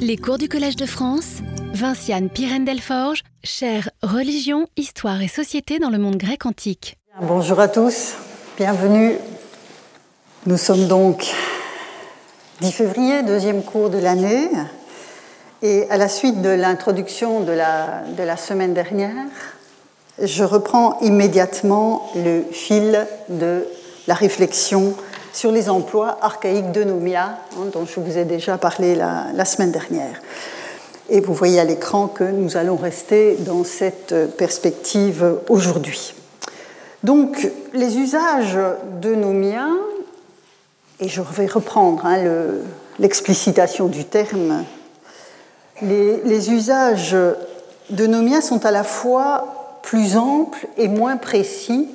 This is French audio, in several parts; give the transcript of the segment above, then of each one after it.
Les cours du Collège de France, Vinciane Pirène-Delforge, chère Religion, Histoire et Société dans le monde grec antique. Bonjour à tous, bienvenue. Nous sommes donc 10 février, deuxième cours de l'année. Et à la suite de l'introduction de la, de la semaine dernière, je reprends immédiatement le fil de la réflexion sur les emplois archaïques de Nomia, hein, dont je vous ai déjà parlé la, semaine dernière. Et vous voyez à l'écran que nous allons rester dans cette perspective aujourd'hui. Donc, les usages de Nomia, et je vais reprendre hein, l'explicitation du terme, les, les usages de Nomia sont à la fois plus amples et moins précis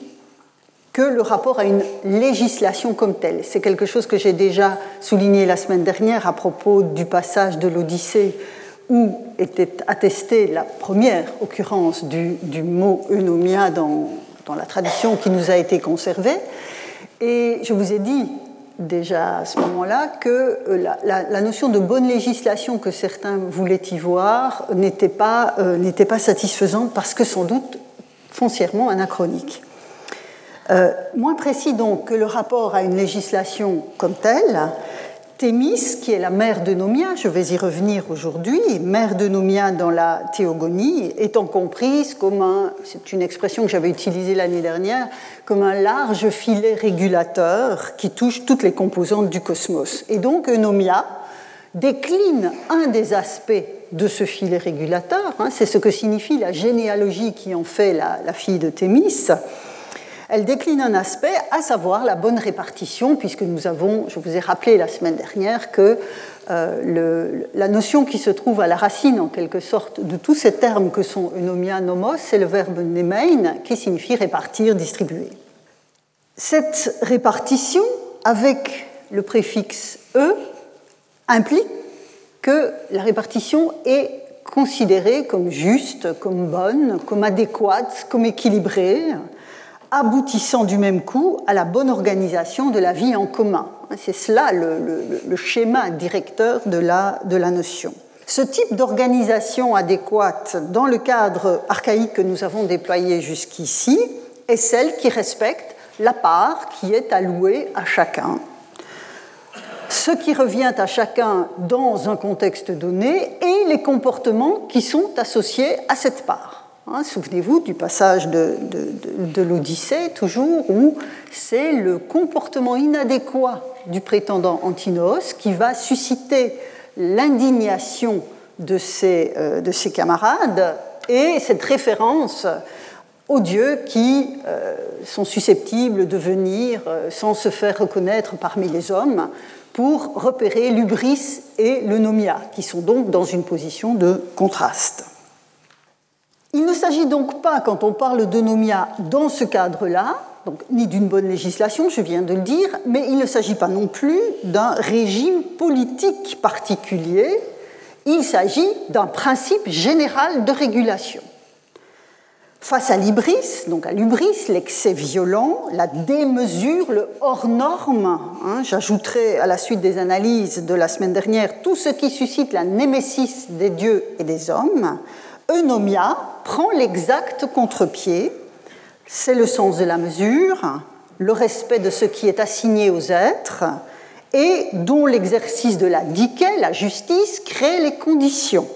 que le rapport à une législation comme telle. C'est quelque chose que j'ai déjà souligné la semaine dernière à propos du passage de l'Odyssée où était attestée la première occurrence du, mot eunomia dans, la tradition qui nous a été conservée. Et je vous ai dit déjà à ce moment-là que euh, la, notion de bonne législation que certains voulaient y voir n'était pas, euh, n'était pas satisfaisante parce que sans doute foncièrement anachronique. Euh, moins précis donc que le rapport à une législation comme telle, Thémis, qui est la mère de Nomia, je vais y revenir aujourd'hui, mère de Nomia dans la théogonie, étant comprise comme un, c'est une expression que j'avais utilisée l'année dernière, comme un large filet régulateur qui touche toutes les composantes du cosmos. Et donc Nomia décline un des aspects de ce filet régulateur, hein, c'est ce que signifie la généalogie qui en fait la, la fille de Thémis, elle décline un aspect, à savoir la bonne répartition, puisque nous avons, je vous ai rappelé la semaine dernière que euh, la notion qui se trouve à la racine, en quelque sorte, de tous ces termes que sont eunomia, nomos, c'est le verbe nemein, qui signifie répartir, distribuer. Cette répartition, avec le préfixe e, implique que la répartition est considérée comme juste, comme bonne, comme adéquate, comme équilibrée, aboutissant du même coup à la bonne organisation de la vie en commun. C'est cela le, schéma directeur de la, de la notion. Ce type d'organisation adéquate dans le cadre archaïque que nous avons déployé jusqu'ici est celle qui respecte la part qui est allouée à chacun, ce qui revient à chacun dans un contexte donné et les comportements qui sont associés à cette part. Hein, souvenez-vous du passage de, l'Odyssée, toujours, où c'est le comportement inadéquat du prétendant Antinos qui va susciter l'indignation de, ses, euh, camarades et cette référence aux dieux qui euh, sont susceptibles de venir euh, sans se faire reconnaître parmi les hommes pour repérer l'ubris et le nomia, qui sont donc dans une position de contraste. Il ne s'agit donc pas, quand on parle de nomia dans ce cadre-là, ni d'une bonne législation, je viens de le dire, mais il ne s'agit pas non plus d'un régime politique particulier, il s'agit d'un principe général de régulation. Face à l'ibris, donc à l'ubris, l'excès violent, la démesure, le hors norme, hein, j'ajouterai à la suite des analyses de la semaine dernière tout ce qui suscite la némésis des dieux et des hommes, Eunomia prend l'exact contre-pied, c'est le sens de la mesure, le respect de ce qui est assigné aux êtres, et dont l'exercice de la dike, la justice, crée les conditions,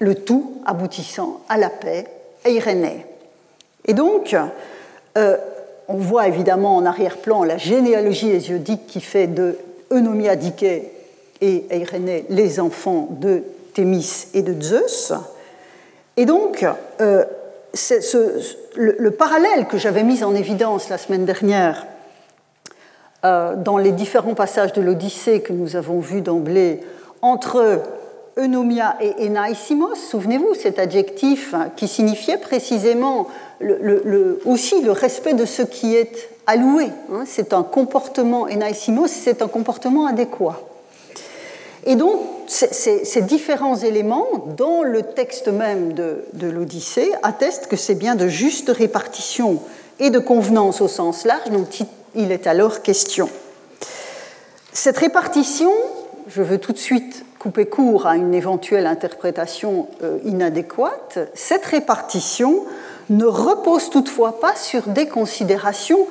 le tout aboutissant à la paix et Irénée. Et donc, euh, on voit évidemment en arrière-plan la généalogie hésiodique qui fait de Eunomia Dike et Irénée les enfants de Thémis et de Zeus. Et donc, euh, le, parallèle que j'avais mis en évidence la semaine dernière euh, dans les différents passages de l'Odyssée que nous avons vus d'emblée entre Eunomia et Enaïsimos, souvenez-vous, cet adjectif qui signifiait précisément aussi le respect de ce qui est alloué. Hein. c'est un comportement, Enaïsimos, c'est un comportement adéquat. Et donc, ces, différents éléments, dans le texte même de, l'Odyssée, attestent que c'est bien de juste répartition et de convenance au sens large dont il est alors question. Cette répartition, je veux tout de suite couper court à une éventuelle interprétation euh, inadéquate, cette répartition ne repose toutefois pas sur des considérations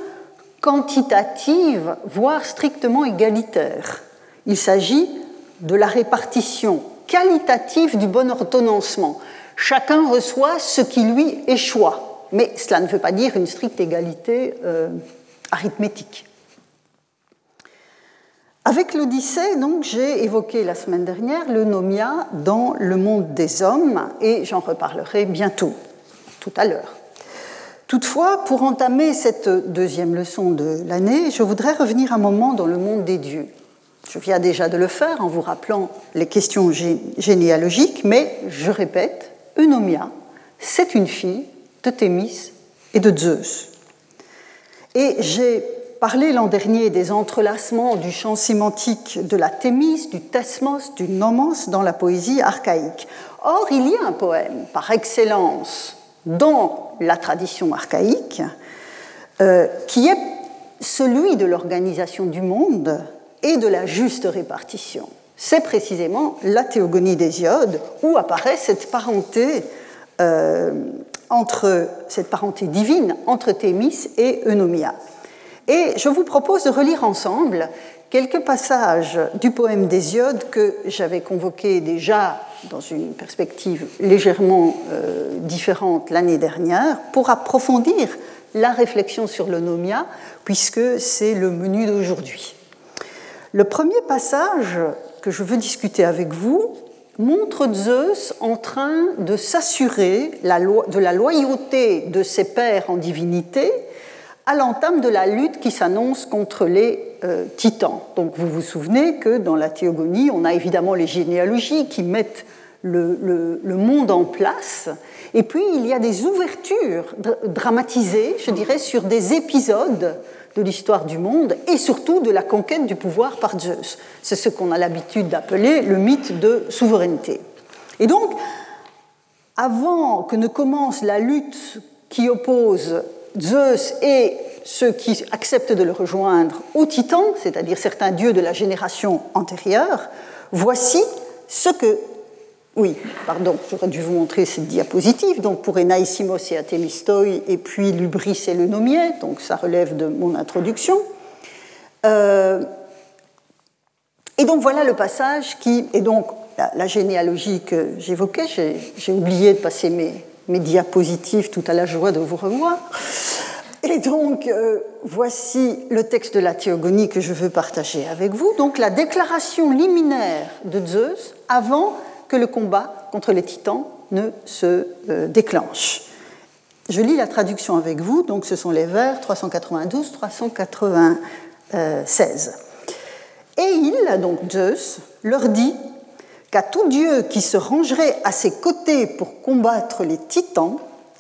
quantitatives, voire strictement égalitaires. Il s'agit de la répartition qualitative du bon ordonnancement. Chacun reçoit ce qui lui échoit, mais cela ne veut pas dire une stricte égalité euh, arithmétique. Avec l'Odyssée, donc, j'ai évoqué la semaine dernière le nomia dans le monde des hommes et j'en reparlerai bientôt, tout à l'heure. Toutefois, pour entamer cette deuxième leçon de l'année, je voudrais revenir un moment dans le monde des dieux. Je viens déjà de le faire en vous rappelant les questions généalogiques, mais je répète, Eunomia, c'est une fille de Thémis et de Zeus. Et j'ai parlé l'an dernier des entrelacements du champ sémantique de la Thémis, du thesmos, du nomos dans la poésie archaïque. Or, il y a un poème par excellence dans la tradition archaïque euh, qui est celui de l'organisation du monde et de la juste répartition. C'est précisément la théogonie d'Hésiode où apparaît cette parenté, euh, entre, cette parenté divine entre Thémis et Eunomia. Et je vous propose de relire ensemble quelques passages du poème d'Hésiode que j'avais convoqué déjà dans une perspective légèrement euh, différente l'année dernière pour approfondir la réflexion sur l'onomia, puisque c'est le menu d'aujourd'hui. Le premier passage que je veux discuter avec vous montre Zeus en train de s'assurer de la loyauté de ses pères en divinité à l'entame de la lutte qui s'annonce contre les euh, titans. Donc vous vous souvenez que dans la théogonie, on a évidemment les généalogies qui mettent le, le monde en place, et puis il y a des ouvertures dramatisées, je dirais, sur des épisodes de l'histoire du monde et surtout de la conquête du pouvoir par Zeus. C'est ce qu'on a l'habitude d'appeler le mythe de souveraineté. Et donc, avant que ne commence la lutte qui oppose Zeus et ceux qui acceptent de le rejoindre aux titans, c'est-à-dire certains dieux de la génération antérieure, voici ce que oui, pardon, j'aurais dû vous montrer cette diapositive. Donc pour Enaïsimos et Athémistoi, et puis Lubris et le Nomier, donc ça relève de mon introduction. Euh, et donc voilà le passage qui est donc la, généalogie que j'évoquais. J'ai oublié de passer mes, mes, diapositives tout à la joie de vous revoir. Et donc euh, voici le texte de la théogonie que je veux partager avec vous. Donc la déclaration liminaire de Zeus avant que le combat contre les titans ne se euh, déclenche. Je lis la traduction avec vous, donc ce sont les vers 392-396. Et il, donc Zeus, leur dit qu'à tout dieu qui se rangerait à ses côtés pour combattre les titans,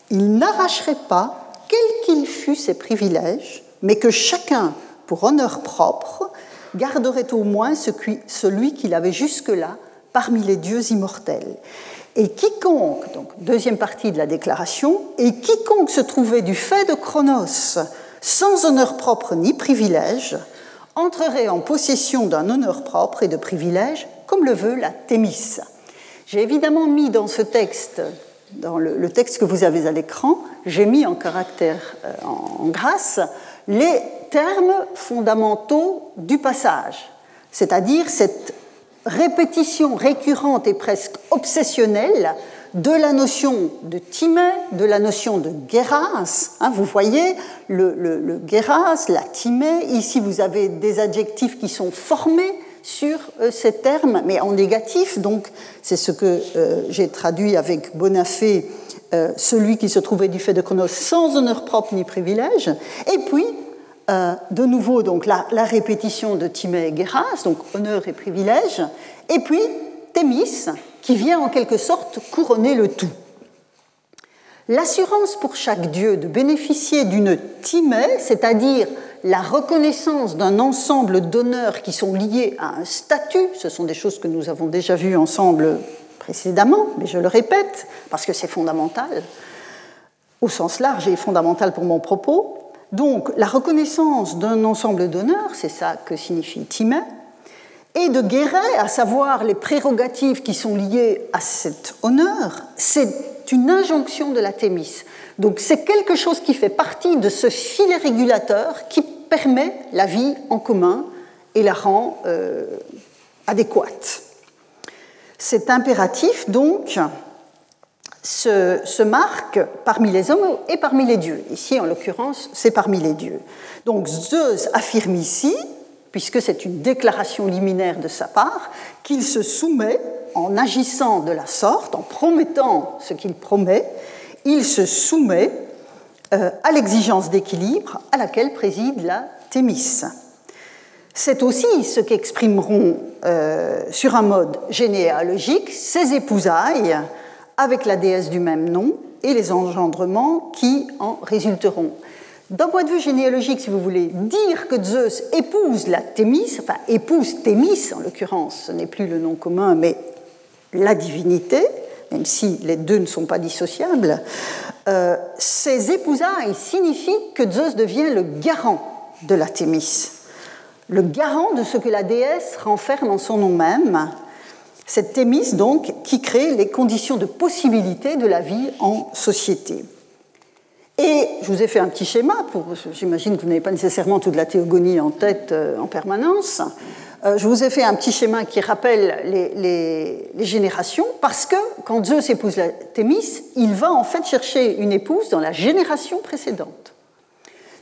il n'arracherait pas, quel qu'il fût ses privilèges, mais que chacun, pour honneur propre, garderait au moins celui qu'il avait jusque-là parmi les dieux immortels. Et quiconque, donc deuxième partie de la déclaration, et quiconque se trouvait du fait de Chronos sans honneur propre ni privilège, entrerait en possession d'un honneur propre et de privilèges, comme le veut la Thémis. J'ai évidemment mis dans ce texte, dans le, texte que vous avez à l'écran, j'ai mis en caractère euh, en grâce les termes fondamentaux du passage, c'est-à-dire cette répétition récurrente et presque obsessionnelle de la notion de Timée, de la notion de Guéras. Hein, vous voyez le, le, la Timée. Ici, vous avez des adjectifs qui sont formés sur euh, ces termes, mais en négatif. Donc, c'est ce que euh, j'ai traduit avec Bonafé, euh, celui qui se trouvait du fait de Chronos sans honneur propre ni privilège. Et puis, euh, de nouveau donc la, répétition de Timée et Geras, donc honneur et privilège, et puis Thémis, qui vient en quelque sorte couronner le tout. L'assurance pour chaque dieu de bénéficier d'une Timée, c'est-à-dire la reconnaissance d'un ensemble d'honneurs qui sont liés à un statut, ce sont des choses que nous avons déjà vues ensemble précédemment, mais je le répète parce que c'est fondamental, au sens large et fondamental pour mon propos, donc la reconnaissance d'un ensemble d'honneurs, c'est ça que signifie Timée, et de Guéret, à savoir les prérogatives qui sont liées à cet honneur, c'est une injonction de la Thémis. Donc c'est quelque chose qui fait partie de ce filet régulateur qui permet la vie en commun et la rend euh, adéquate. Cet impératif, donc, se, marque parmi les hommes et parmi les dieux. Ici, en l'occurrence, c'est parmi les dieux. Donc Zeus affirme ici puisque c'est une déclaration liminaire de sa part, qu'il se soumet en agissant de la sorte, en promettant ce qu'il promet, il se soumet euh, à l'exigence d'équilibre à laquelle préside la Thémis. C'est aussi ce qu'exprimeront euh, sur un mode généalogique ses épousailles avec la déesse du même nom et les engendrements qui en résulteront. D'un point de vue généalogique, si vous voulez, dire que Zeus épouse la Thémis, enfin épouse Thémis en l'occurrence, ce n'est plus le nom commun, mais la divinité, même si les deux ne sont pas dissociables, euh, ces épousailles signifient que Zeus devient le garant de la Thémis, le garant de ce que la déesse renferme en son nom même, cette Thémis donc qui crée les conditions de possibilité de la vie en société. Et je vous ai fait un petit schéma, pour, j'imagine que vous n'avez pas nécessairement toute la théogonie en tête euh, en permanence. Euh, je vous ai fait un petit schéma qui rappelle les, générations, parce que quand Zeus épouse la Thémis, il va en fait chercher une épouse dans la génération précédente.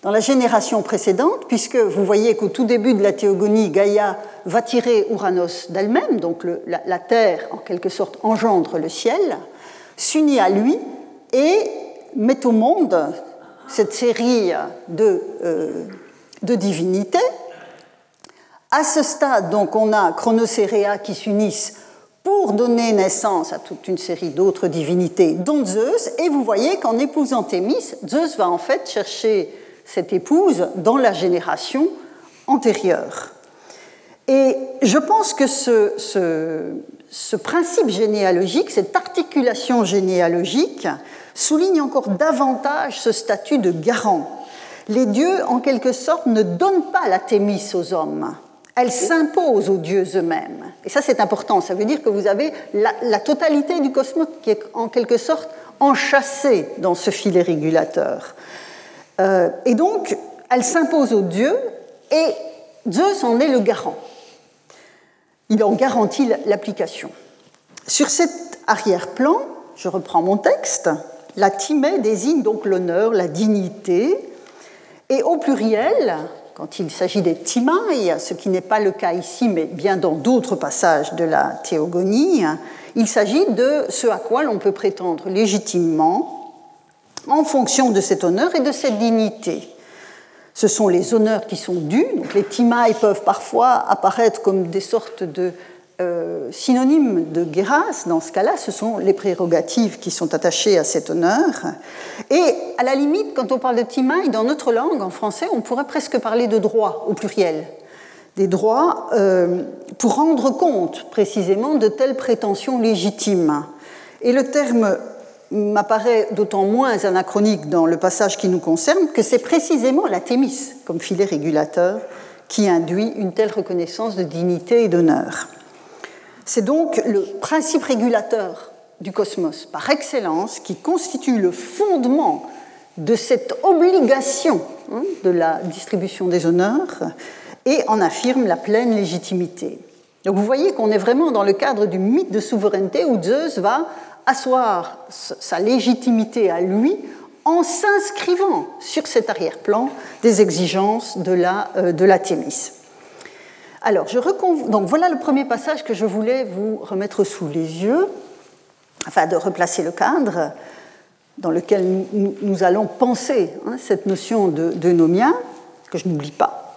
Dans la génération précédente, puisque vous voyez qu'au tout début de la théogonie, Gaïa va tirer Uranos d'elle-même, donc la, Terre en quelque sorte engendre le ciel, s'unit à lui et met au monde cette série de, euh, de divinités. À ce stade, donc, on a Chronocéréa qui s'unissent pour donner naissance à toute une série d'autres divinités, dont Zeus. Et vous voyez qu'en épousant Thémis, Zeus va en fait chercher cette épouse dans la génération antérieure. Et je pense que ce, ce, principe généalogique, cette articulation généalogique, souligne encore davantage ce statut de garant. Les dieux, en quelque sorte, ne donnent pas la Thémis aux hommes. Elle s'impose aux dieux eux-mêmes. Et ça, c'est important. Ça veut dire que vous avez la, totalité du cosmos qui est en quelque sorte enchâssée dans ce filet régulateur. Euh, et donc, elle s'impose aux dieux et Zeus en est le garant. Il en garantit l'application. Sur cet arrière-plan, je reprends mon texte, la timée désigne donc l'honneur, la dignité, et au pluriel, quand il s'agit des timailles, ce qui n'est pas le cas ici, mais bien dans d'autres passages de la théogonie, il s'agit de ce à quoi l'on peut prétendre légitimement en fonction de cet honneur et de cette dignité. Ce sont les honneurs qui sont dus, donc les timailles peuvent parfois apparaître comme des sortes de euh, synonyme de Geras, dans ce cas-là, ce sont les prérogatives qui sont attachées à cet honneur. Et à la limite, quand on parle de timaï, dans notre langue, en français, on pourrait presque parler de droits au pluriel. Des droits euh, pour rendre compte précisément de telles prétentions légitimes. Et le terme m'apparaît d'autant moins anachronique dans le passage qui nous concerne que c'est précisément la thémis comme filet régulateur qui induit une telle reconnaissance de dignité et d'honneur. C'est donc le principe régulateur du cosmos par excellence qui constitue le fondement de cette obligation hein, de la distribution des honneurs et en affirme la pleine légitimité. Donc vous voyez qu'on est vraiment dans le cadre du mythe de souveraineté où Zeus va asseoir sa légitimité à lui en s'inscrivant sur cet arrière-plan des exigences de la, euh, de la Thémis. Alors, je Donc, voilà le premier passage que je voulais vous remettre sous les yeux, afin de replacer le cadre dans lequel nous, allons penser hein, cette notion de, nomia, que je n'oublie pas.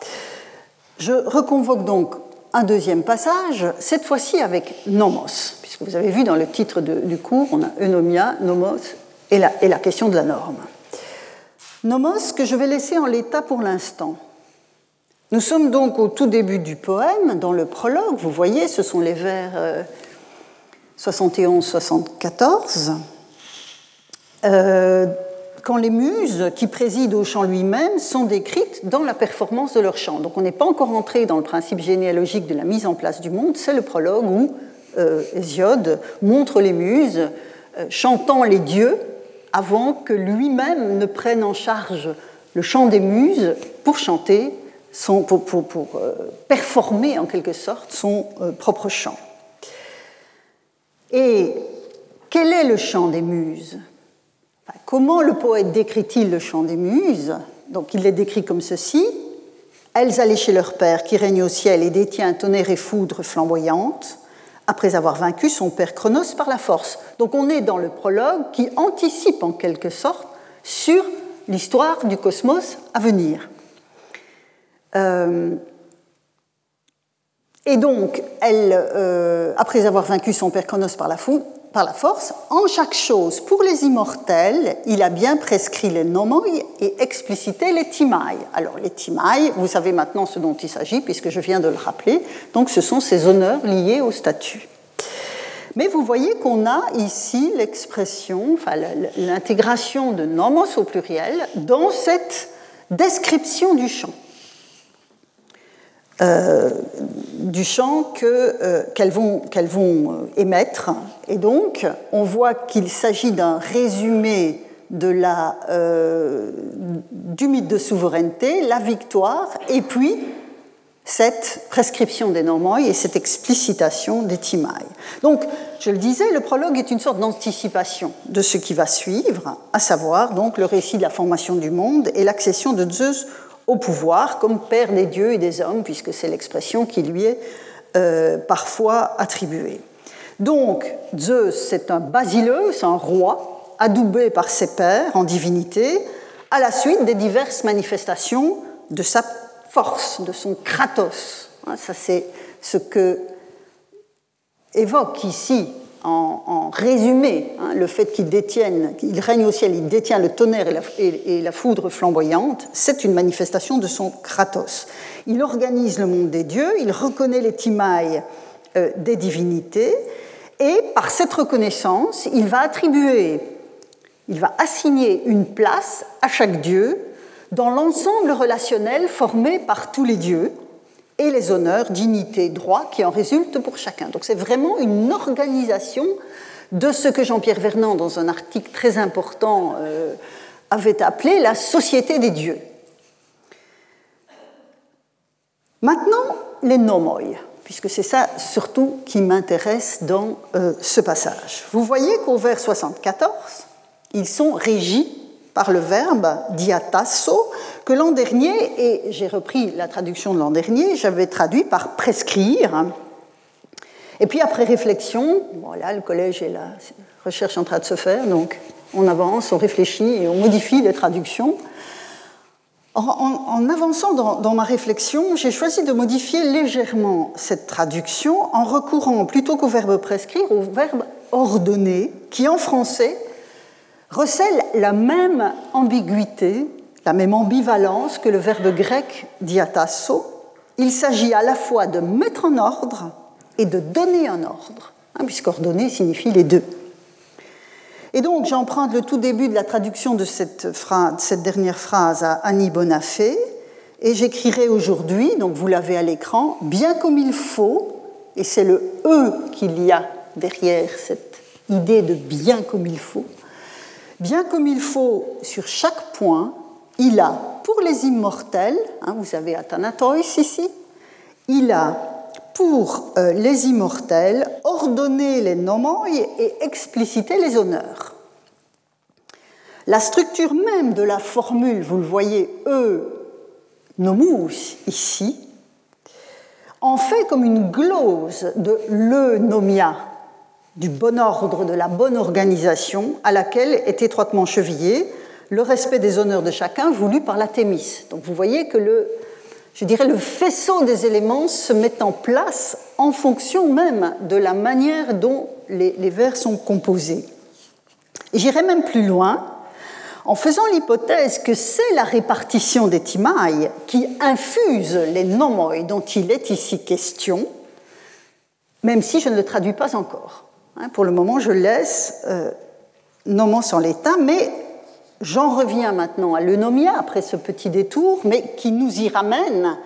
Je reconvoque donc un deuxième passage, cette fois-ci avec nomos, puisque vous avez vu dans le titre du cours, on a eunomia, nomos et la, question de la norme. Nomos que je vais laisser en l'état pour l'instant. Nous sommes donc au tout début du poème, dans le prologue, vous voyez, ce sont les vers 71-74. Euh, euh, quand les muses qui président au chant lui-même sont décrites dans la performance de leur chant. Donc on n'est pas encore entré dans le principe généalogique de la mise en place du monde, c'est le prologue où Hésiode montre les muses euh, chantant les dieux avant que lui-même ne prenne en charge le chant des muses pour chanter, son, pour, euh, performer en quelque sorte son propre chant. Et quel est le chant des muses? Comment le poète décrit-il le chant des muses? Donc il les décrit comme ceci. Elles allaient chez leur père qui règne au ciel et détient tonnerre et foudre flamboyante, après avoir vaincu son père Chronos par la force. Donc on est dans le prologue qui anticipe en quelque sorte sur l'histoire du cosmos à venir. Euh, et donc, elle, euh, après avoir vaincu son père Chronos par la, par la force, en chaque chose, pour les immortels, il a bien prescrit les nomoi et explicité les timai. Alors les timai, vous savez maintenant ce dont il s'agit puisque je viens de le rappeler, donc ce sont ces honneurs liés au statut. Mais vous voyez qu'on a ici l'expression, l'intégration de nomos au pluriel dans cette description du champ. Euh, du champ euh, qu'elles vont, vont, euh, émettre. Et donc, on voit qu'il s'agit d'un résumé de la, du mythe de souveraineté, la victoire, et puis cette prescription des Normands et cette explicitation des Timailles. Donc, je le disais, le prologue est une sorte d'anticipation de ce qui va suivre, à savoir donc le récit de la formation du monde et l'accession de Zeus au pouvoir comme père des dieux et des hommes, puisque c'est l'expression qui lui est euh, parfois attribuée. Donc, Zeus, c'est un basileux, un roi, adoubé par ses pères en divinité, à la suite des diverses manifestations de sa force, de son kratos. Hein, ça, c'est ce que évoque ici en, résumé hein, le fait qu'il détienne, qu'il règne au ciel, il détient le tonnerre et la, foudre flamboyante, c'est une manifestation de son Kratos. Il organise le monde des dieux, il reconnaît les timailles euh, des divinités, et par cette reconnaissance, il va attribuer, il va assigner une place à chaque dieu dans l'ensemble relationnel formé par tous les dieux, et les honneurs, dignités, droits qui en résultent pour chacun. Donc c'est vraiment une organisation de ce que Jean-Pierre Vernant, dans un article très important, euh, avait appelé la société des dieux. Maintenant, les nomoi, puisque c'est ça surtout qui m'intéresse dans euh, ce passage. Vous voyez qu'au vers 74, ils sont régis par le verbe diatasso, que l'an dernier, et j'ai repris la traduction de l'an dernier, j'avais traduit par prescrire. Et puis après réflexion, voilà, le collège et la recherche en train de se faire, donc on avance, on réfléchit et on modifie les traductions. En, avançant dans, dans, ma réflexion, j'ai choisi de modifier légèrement cette traduction en recourant plutôt qu'au verbe prescrire, au verbe ordonner, qui en français recèle la même ambiguïté, la même ambivalence que le verbe grec diatasso. Il s'agit à la fois de mettre en ordre et de donner un ordre, hein, puisqu'ordonner signifie les deux. Et donc j'emprunte le tout début de la traduction de cette, cette dernière phrase à Annie Bonafé, et j'écrirai aujourd'hui, donc vous l'avez à l'écran, bien comme il faut, et c'est le E qu'il y a derrière cette idée de bien comme il faut, Bien comme il faut sur chaque point, il a pour les immortels, hein, vous avez Athanatois ici, il a pour euh, les immortels ordonné les nomoi et explicité les honneurs. La structure même de la formule, vous le voyez, E nomus ici, en fait comme une glose de le nomia du bon ordre, de la bonne organisation à laquelle est étroitement chevillé le respect des honneurs de chacun voulu par la Thémis. Donc vous voyez que le, je dirais, le faisceau des éléments se met en place en fonction même de la manière dont les, vers sont composés. J'irai même plus loin en faisant l'hypothèse que c'est la répartition des timailles qui infuse les nomoi dont il est ici question, même si je ne le traduis pas encore. Hein, pour le moment, je laisse euh, nomos en l'état, mais J'en reviens maintenant à l'eunomia après ce petit détour, mais qui nous y ramène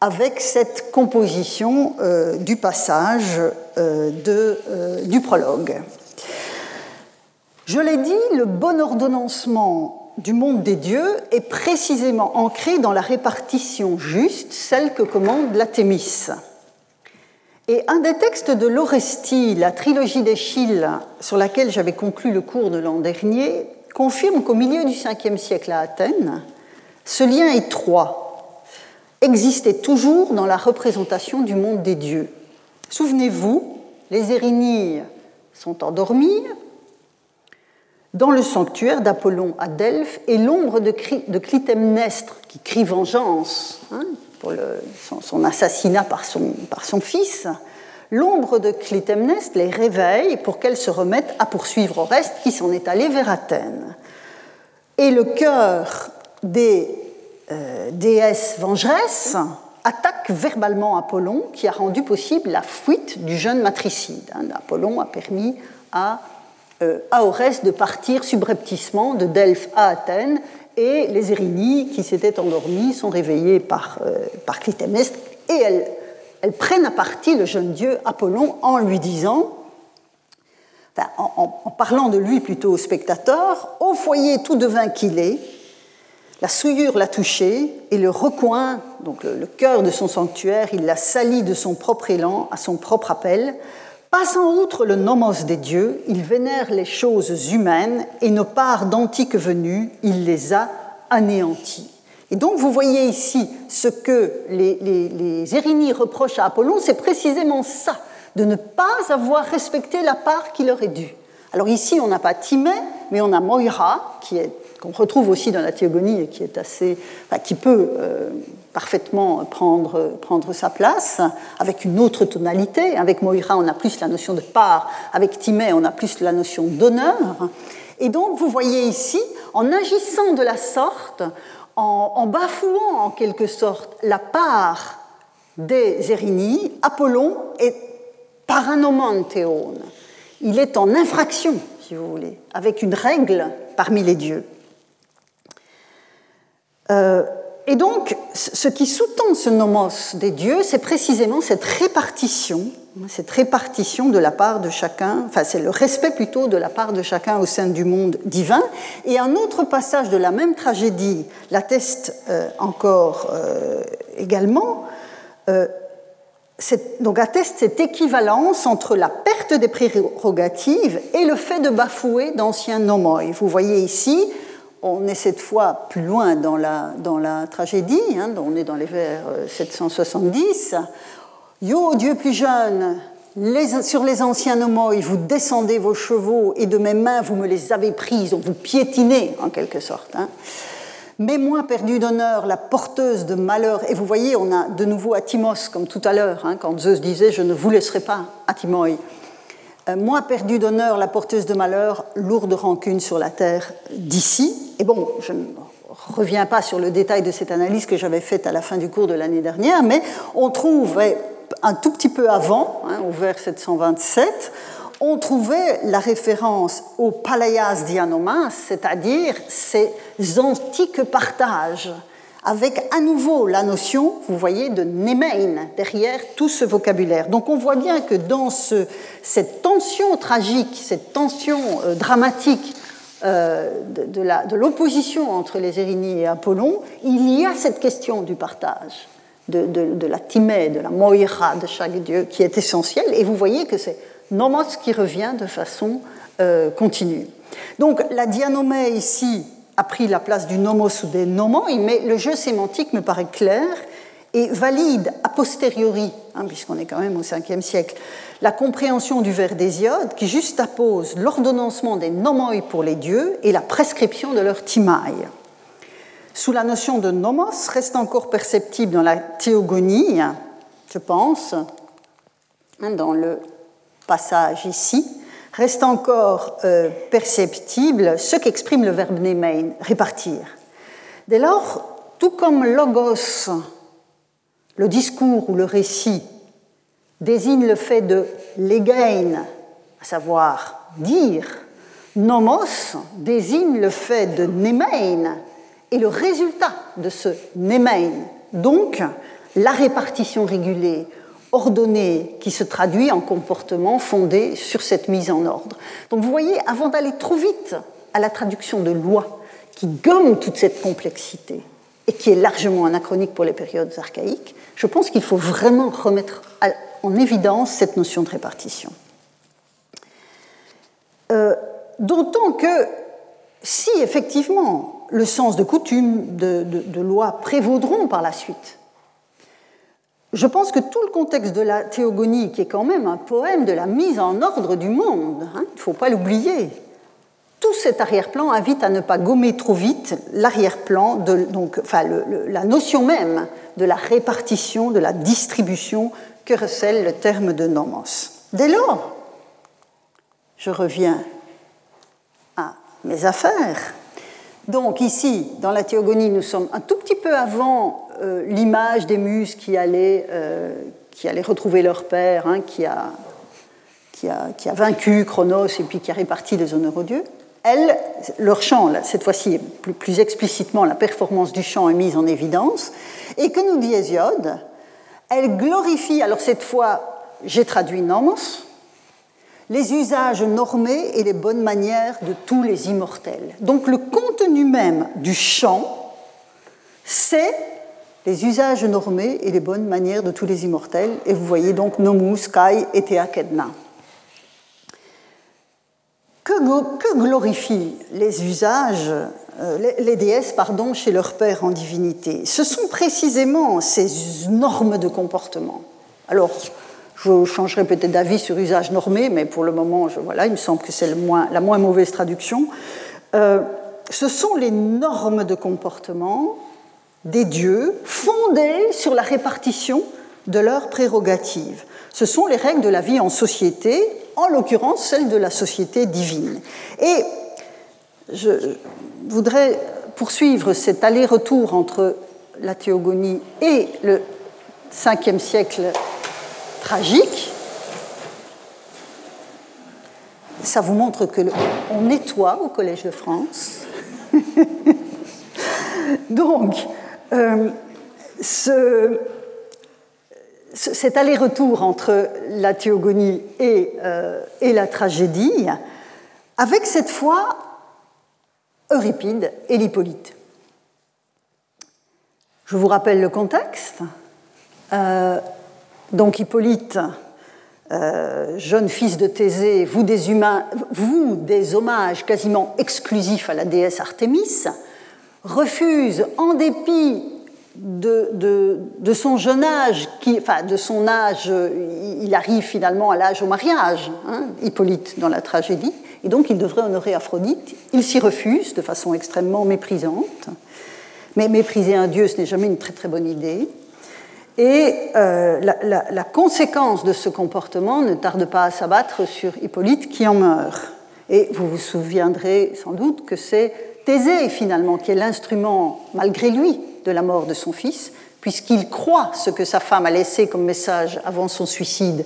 avec cette composition euh, du passage euh, euh, du prologue. Je l'ai dit, le bon ordonnancement du monde des dieux est précisément ancré dans la répartition juste, celle que commande la Thémis. Et un des textes de l'Orestie, la trilogie d'Échille, sur laquelle j'avais conclu le cours de l'an dernier, confirme qu'au milieu du 5e siècle à Athènes, ce lien étroit existait toujours dans la représentation du monde des dieux. Souvenez-vous, les Érinilles sont endormis dans le sanctuaire d'Apollon à Delphes et l'ombre de, Clytemnestre qui crie vengeance hein, pour son, assassinat par son, fils. L'ombre de Clytemnestre les réveille pour qu'elles se remettent à poursuivre au reste qui s'en est allé vers Athènes. Et le cœur des euh, déesse vengeresse attaque verbalement Apollon, qui a rendu possible la fuite du jeune matricide. Hein. Apollon a permis à euh, Aorès de partir subrepticement de Delphes à Athènes, et les Érinies, qui s'étaient endormies, sont réveillées par, euh, par Clytemnestre, et elles, prennent à partie le jeune dieu Apollon en lui disant, en, parlant de lui plutôt au spectateur, au foyer tout devin qu'il est, la souillure l'a touché et le recoin, donc le, cœur de son sanctuaire, il l'a sali de son propre élan, à son propre appel. Passant outre le nomos des dieux, il vénère les choses humaines et nos parts d'antiques venues, il les a anéanties. Et donc vous voyez ici ce que les, les, reprochent à Apollon, c'est précisément ça, de ne pas avoir respecté la part qui leur est due. Alors ici, on n'a pas Timée, mais on a Moira, qu'on retrouve aussi dans la théogonie et qui est assez, qui peut euh, parfaitement prendre, prendre sa place, avec une autre tonalité. Avec Moira, on a plus la notion de part, avec Timée, on a plus la notion d'honneur. Et donc, vous voyez ici, en agissant de la sorte, en, bafouant en quelque sorte la part des Érini, Apollon est paranomantéon. Il est en infraction, si vous voulez, avec une règle parmi les dieux. Euh, et donc, ce qui sous-tend ce nomos des dieux, c'est précisément cette répartition, cette répartition de la part de chacun, enfin c'est le respect plutôt de la part de chacun au sein du monde divin. Et un autre passage de la même tragédie l'atteste euh, encore euh, également. donc atteste cette équivalence entre la perte des prérogatives et le fait de bafouer d'anciens nomoi. Vous voyez ici on est cette fois plus loin dans la, dans la tragédie, hein, on est dans les vers 770. Euh, Yo, Dieu plus jeune, sur les anciens nomoi, vous descendez vos chevaux et de mes mains vous me les avez prises, vous piétinez en quelque sorte. Hein. Mais moi, perdu d'honneur, la porteuse de malheur. Et vous voyez, on a de nouveau Atimos, comme tout à l'heure, hein, quand Zeus disait Je ne vous laisserai pas, Atimoi. Euh, moi perdu d'honneur, la porteuse de malheur, lourde rancune sur la terre d'ici. Et bon, je ne reviens pas sur le détail de cette analyse que j'avais faite à la fin du cours de l'année dernière, mais on trouve un tout petit peu avant, hein, au vers 727, on trouvait la référence au palayas dianomas, c'est-à-dire ces antiques partages avec à nouveau la notion, vous voyez, de nemein derrière tout ce vocabulaire. Donc on voit bien que dans ce, cette tension tragique, cette tension euh, dramatique euh, de, l'opposition entre les Érinies et Apollon, il y a cette question du partage, de, la timée, de la moira de chaque dieu qui est essentielle. Et vous voyez que c'est nomos qui revient de façon euh, continue. Donc la dianomée ici, a pris la place du nomos ou des nomoi, mais le jeu sémantique me paraît clair et valide a posteriori, hein, puisqu'on est quand même au 5e siècle, la compréhension du vers d'Hésiode qui juxtapose l'ordonnancement des nomoi pour les dieux et la prescription de leur timaille. Sous la notion de nomos reste encore perceptible dans la théogonie, je pense, hein, dans le passage ici, reste encore euh, perceptible ce qu'exprime le verbe nemein, répartir. Dès lors, tout comme logos, le discours ou le récit, désigne le fait de legain, à savoir dire, Nomos désigne le fait de nemein et le résultat de ce nemein, donc la répartition régulée, ordonnée, qui se traduit en comportement fondé sur cette mise en ordre. Donc vous voyez, avant d'aller trop vite à la traduction de loi, qui gomme toute cette complexité et qui est largement anachronique pour les périodes archaïques, je pense qu'il faut vraiment remettre en évidence cette notion de répartition. Euh, d'autant que si effectivement le sens de coutume, de, loi prévaudront par la suite, je pense que tout le contexte de la théogonie, qui est quand même un poème de la mise en ordre du monde, hein, il ne faut pas l'oublier, tout cet arrière-plan invite à ne pas gommer trop vite l'arrière-plan, la notion même de la répartition, de la distribution que recèle le terme de nomos. Dès lors, je reviens à mes affaires. Donc ici, dans la théogonie, nous sommes un tout petit peu avant euh, l'image des muses qui allaient, euh, qui allaient retrouver leur père, hein, qui, a, qui, a, qui, a, vaincu Chronos et puis qui a réparti les honneurs aux dieux. Elles, leur chant, cette fois-ci plus, explicitement, la performance du chant est mise en évidence, et que nous dit Hésiode, elle glorifie, alors cette fois, j'ai traduit nomos, les usages normés et les bonnes manières de tous les immortels. Donc le contenu même du chant, c'est les usages normés et les bonnes manières de tous les immortels. Et vous voyez donc Nomus, Kai et Kedna. Que, que glorifient les usages, euh, les, les déesses pardon, chez leur père en divinité? Ce sont précisément ces normes de comportement. Alors, je changerai peut-être d'avis sur usage normé, mais pour le moment, je, voilà, il me semble que c'est la moins mauvaise traduction. Euh, ce sont les normes de comportement des dieux fondées sur la répartition de leurs prérogatives. Ce sont les règles de la vie en société, en l'occurrence celles de la société divine. Et je voudrais poursuivre cet aller-retour entre la théogonie et le 5e siècle tragique. Ça vous montre que on nettoie au Collège de France. Donc, euh, ce, cet aller-retour entre la théogonie et, euh, et, la tragédie, avec cette fois Euripide et l'Hippolyte. Je vous rappelle le contexte. Euh, donc Hippolyte, jeune fils de Thésée, vous des humains, vous des hommages quasiment exclusifs à la déesse Artémis, refuse en dépit de, son jeune âge, qui, enfin de son âge, il arrive finalement à l'âge au mariage, hein, Hippolyte dans la tragédie, et donc il devrait honorer Aphrodite. Il s'y refuse de façon extrêmement méprisante. Mais mépriser un dieu, ce n'est jamais une très très bonne idée. Et euh, la, conséquence de ce comportement ne tarde pas à s'abattre sur Hippolyte qui en meurt. Et vous vous souviendrez sans doute que c'est Thésée finalement qui est l'instrument, malgré lui, de la mort de son fils, puisqu'il croit ce que sa femme a laissé comme message avant son suicide,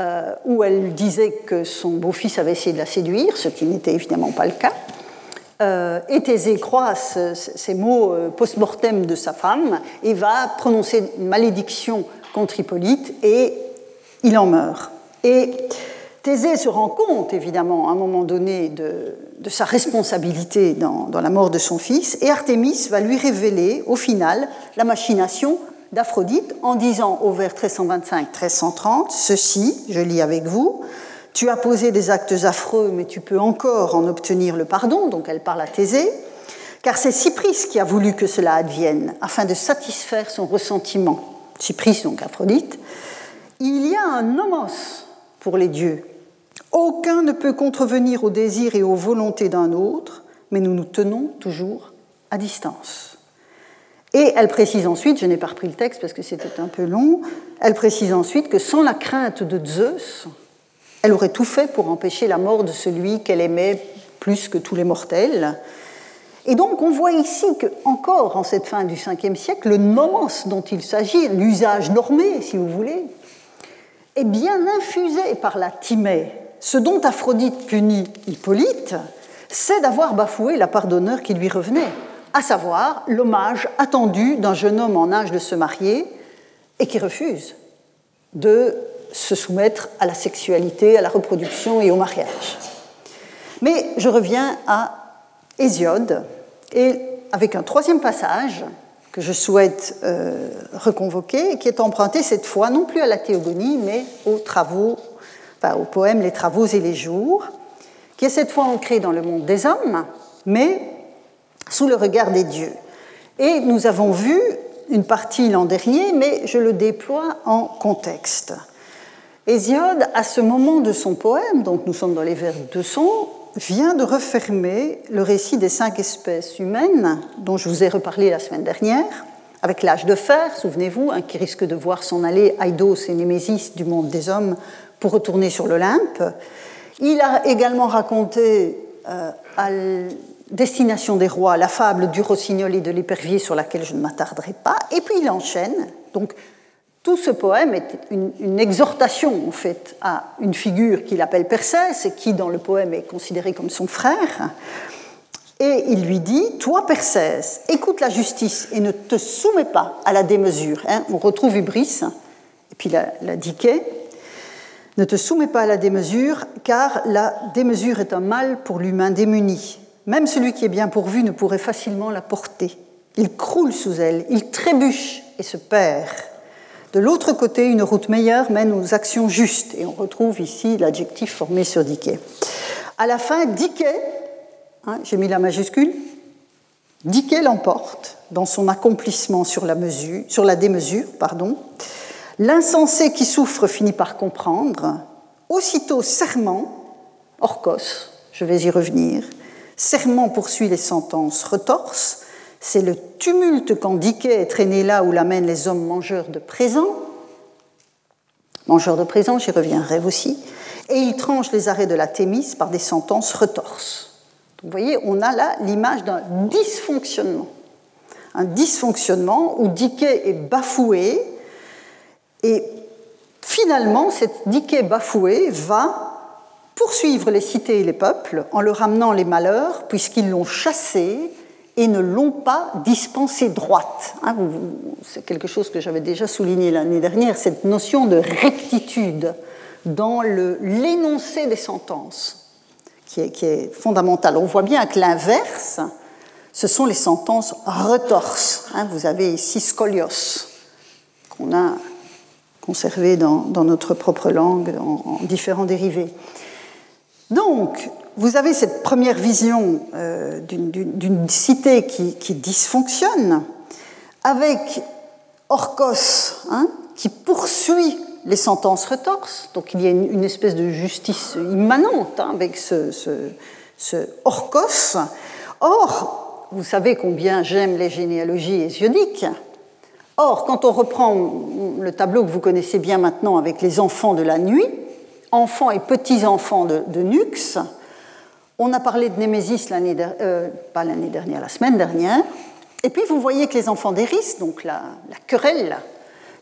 euh, où elle disait que son beau-fils avait essayé de la séduire, ce qui n'était évidemment pas le cas. Euh, et Thésée croit ces mots euh, post-mortem de sa femme et va prononcer une malédiction contre Hippolyte et il en meurt. Et Thésée se rend compte, évidemment, à un moment donné, de, sa responsabilité dans, la mort de son fils, et Artémis va lui révéler, au final, la machination d'Aphrodite en disant au vers 1325-1330 ceci, je lis avec vous, tu as posé des actes affreux, mais tu peux encore en obtenir le pardon, donc elle parle à Thésée, car c'est Cypris qui a voulu que cela advienne, afin de satisfaire son ressentiment. Cypris, donc Aphrodite. Il y a un nomos pour les dieux. Aucun ne peut contrevenir aux désirs et aux volontés d'un autre, mais nous nous tenons toujours à distance. Et elle précise ensuite, je n'ai pas repris le texte parce que c'était un peu long, elle précise ensuite que sans la crainte de Zeus, elle aurait tout fait pour empêcher la mort de celui qu'elle aimait plus que tous les mortels. Et donc on voit ici que, encore en cette fin du 5e siècle, le nomos dont il s'agit, l'usage normé, si vous voulez, est bien infusé par la timée. Ce dont Aphrodite punit Hippolyte, c'est d'avoir bafoué la part d'honneur qui lui revenait, à savoir l'hommage attendu d'un jeune homme en âge de se marier et qui refuse de se soumettre à la sexualité, à la reproduction et au mariage. Mais je reviens à Hésiode et avec un troisième passage que je souhaite euh, reconvoquer, qui est emprunté cette fois non plus à la théogonie, mais aux travaux, au poème Les Travaux et les Jours, qui est cette fois ancré dans le monde des hommes, mais sous le regard des dieux. Et nous avons vu une partie l'an dernier, mais je le déploie en contexte. Hésiode, à ce moment de son poème, donc nous sommes dans les vers 200, vient de refermer le récit des cinq espèces humaines dont je vous ai reparlé la semaine dernière, avec l'âge de fer, souvenez-vous, hein, qui risque de voir s'en aller Aidos et Némésis du monde des hommes pour retourner sur l'Olympe. Il a également raconté euh, à Destination des rois la fable du rossignol et de l'épervier sur laquelle je ne m'attarderai pas, et puis il enchaîne. Donc tout ce poème est une, exhortation en fait à une figure qu'il appelle Persès et qui dans le poème est considéré comme son frère. Et il lui dit Toi, Persès, écoute la justice et ne te soumets pas à la démesure. Hein. On retrouve Ibris et puis la, la Ne te soumets pas à la démesure, car la démesure est un mal pour l'humain démuni. Même celui qui est bien pourvu ne pourrait facilement la porter. Il croule sous elle, il trébuche et se perd. De l'autre côté, une route meilleure mène aux actions justes. Et on retrouve ici l'adjectif formé sur Dickey. À la fin, Dickey, hein, j'ai mis la majuscule, Dickey l'emporte dans son accomplissement sur la, mesure, démesure. Pardon. L'insensé qui souffre finit par comprendre. Aussitôt, serment, orcos, je vais y revenir, serment poursuit les sentences, retorse, c'est le tumulte quand Dickey est traîné là où l'amènent les hommes mangeurs de présents. Mangeurs de présents, j'y reviendrai aussi. Et il tranche les arrêts de la Thémis par des sentences retorses. Vous voyez, on a là l'image d'un dysfonctionnement. Un dysfonctionnement où Dickey est bafoué et finalement, cette Dickey bafouée va poursuivre les cités et les peuples en leur amenant les malheurs puisqu'ils l'ont chassé et ne l'ont pas dispensé droite. Hein, c'est quelque chose que j'avais déjà souligné l'année dernière, cette notion de rectitude dans l'énoncé des sentences, qui est, fondamentale. On voit bien que l'inverse, ce sont les sentences retorses. Hein, vous avez ici scolios, qu'on a conservé dans, notre propre langue en différents dérivés. Donc, vous avez cette première vision euh, d'une cité qui, dysfonctionne, avec Orcos hein, qui poursuit les sentences retorses. Donc il y a une, espèce de justice immanente hein, avec ce, ce, Orcos. Or, vous savez combien j'aime les généalogies hésiodiques. Or, quand on reprend le tableau que vous connaissez bien maintenant avec les enfants de la nuit, enfants et petits-enfants de, Nux, on a parlé de Némésis l'année euh, pas l'année dernière, la semaine dernière. Et puis vous voyez que les enfants d'Eris, donc la, querelle,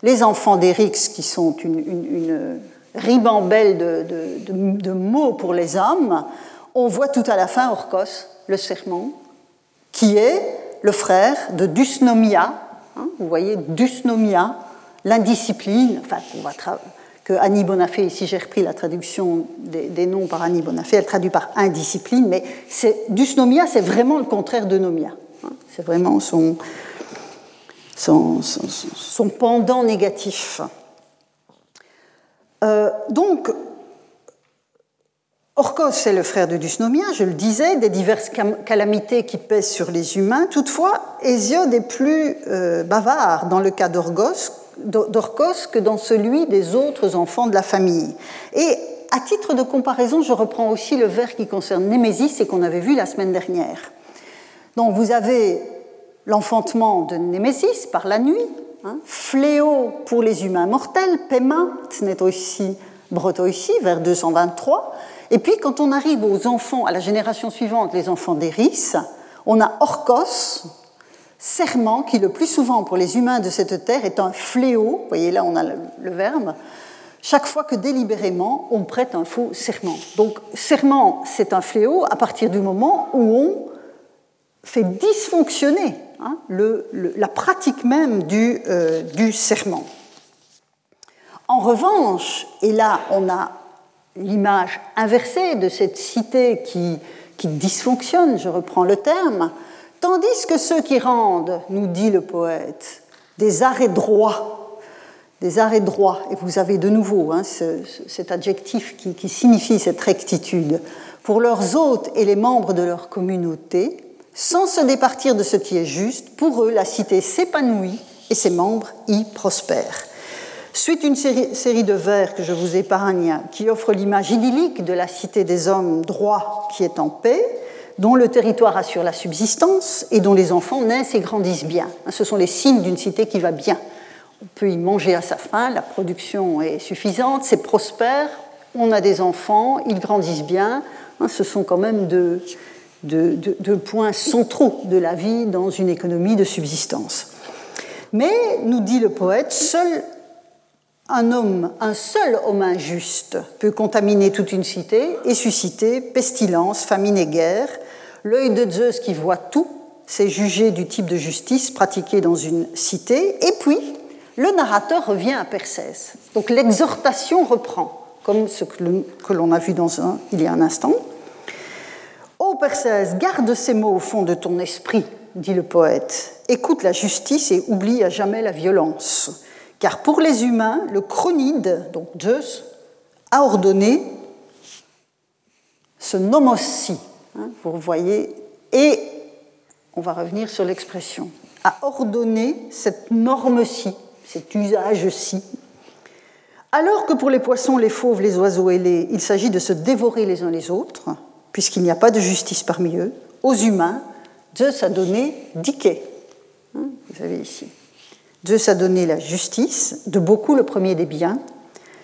les enfants d'Eris qui sont une, ribambelle de, mots pour les hommes, on voit tout à la fin Orcos, le serment, qui est le frère de Dusnomia. Hein, vous voyez, Dusnomia, l'indiscipline, enfin, on va que Annie Bonafé, ici j'ai repris la traduction des, noms par Annie Bonafé, elle traduit par indiscipline, mais dysnomia, c'est vraiment le contraire de nomia. Hein. C'est vraiment son, son, pendant négatif. Euh, donc, Orcos est le frère de Dusnomia, je le disais, des diverses calamités qui pèsent sur les humains. Toutefois, Hésiode est plus euh, bavard dans le cas d'Orcos que dans celui des autres enfants de la famille. Et à titre de comparaison, je reprends aussi le vers qui concerne Némésis et qu'on avait vu la semaine dernière. Donc vous avez l'enfantement de Némésis par la nuit, hein, fléau pour les humains mortels, Pema, Tnetoisi, Brotoisi, vers 223. Et puis quand on arrive aux enfants, à la génération suivante, les enfants d'Eris, on a Orcos, serment qui, le plus souvent pour les humains de cette terre, est un fléau, vous voyez là on a le, verbe, chaque fois que délibérément on prête un faux serment. Donc serment, c'est un fléau à partir du moment où on fait dysfonctionner hein, la pratique même du, euh, du serment. En revanche, et là on a l'image inversée de cette cité qui, dysfonctionne, je reprends le terme, tandis que ceux qui rendent, nous dit le poète, des arrêts droits, des arrêts droits, et vous avez de nouveau hein, cet adjectif qui signifie cette rectitude, pour leurs hôtes et les membres de leur communauté, sans se départir de ce qui est juste, pour eux la cité s'épanouit et ses membres y prospèrent. Suite une série, de vers que je vous épargne qui offre l'image idyllique de la cité des hommes droits qui est en paix, dont le territoire assure la subsistance et dont les enfants naissent et grandissent bien. Ce sont les signes d'une cité qui va bien. On peut y manger à sa faim, la production est suffisante, c'est prospère, on a des enfants, ils grandissent bien. Ce sont quand même deux points centraux de la vie dans une économie de subsistance. Mais, nous dit le poète, seul un homme, un seul homme injuste peut contaminer toute une cité et susciter pestilence, famine et guerre. L'œil de Zeus qui voit tout, c'est jugé du type de justice pratiqué dans une cité. Et puis, le narrateur revient à Persès. Donc l'exhortation reprend, comme ce que l'on a vu dans un, il y a un instant. Ô Persès, garde ces mots au fond de ton esprit, dit le poète. Écoute la justice et oublie à jamais la violence. Car pour les humains, le chronide, donc Zeus, a ordonné ce nomos-ci, hein, vous voyez, et on va revenir sur l'expression, a ordonné cette norme-ci, cet usage-ci, alors que pour les poissons, les fauves, les oiseaux les, il s'agit de se dévorer les uns les autres, puisqu'il n'y a pas de justice parmi eux, aux humains, Zeus a donné Dike. Hein, vous avez ici. Zeus a donné la justice, de beaucoup le premier des biens.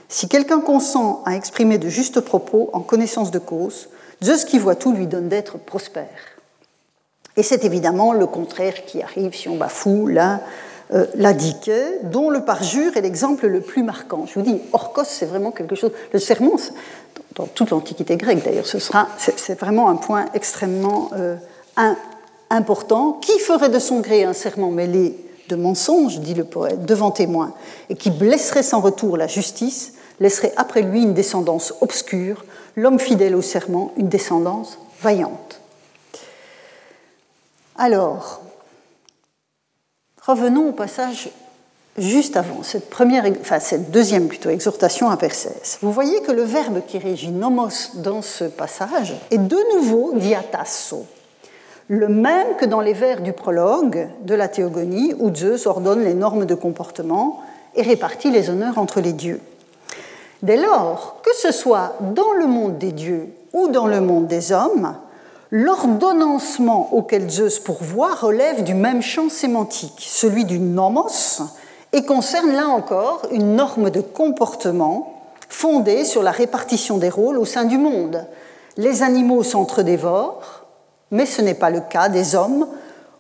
Si quelqu'un consent à exprimer de justes propos en connaissance de cause, Zeus qui voit tout lui donne d'être prospère. Et c'est évidemment le contraire qui arrive si on bafoue la, euh, dont le parjure est l'exemple le plus marquant. Je vous dis, Orcos, c'est vraiment quelque chose. Le serment, dans toute l'Antiquité grecque d'ailleurs, ce sera, c'est vraiment un point extrêmement euh, important. Qui ferait de son gré un serment mêlé de mensonge, dit le poète, devant témoin, et qui blesserait sans retour la justice, laisserait après lui une descendance obscure, l'homme fidèle au serment, une descendance vaillante. Alors, revenons au passage juste avant, cette, première, enfin, cette deuxième plutôt exhortation à Persès. Vous voyez que le verbe qui régit nomos dans ce passage est de nouveau diatasso, le même que dans les vers du prologue de la Théogonie, où Zeus ordonne les normes de comportement et répartit les honneurs entre les dieux. Dès lors, que ce soit dans le monde des dieux ou dans le monde des hommes, l'ordonnancement auquel Zeus pourvoit relève du même champ sémantique, celui du nomos, et concerne là encore une norme de comportement fondée sur la répartition des rôles au sein du monde. Les animaux s'entre-dévorent, mais ce n'est pas le cas des hommes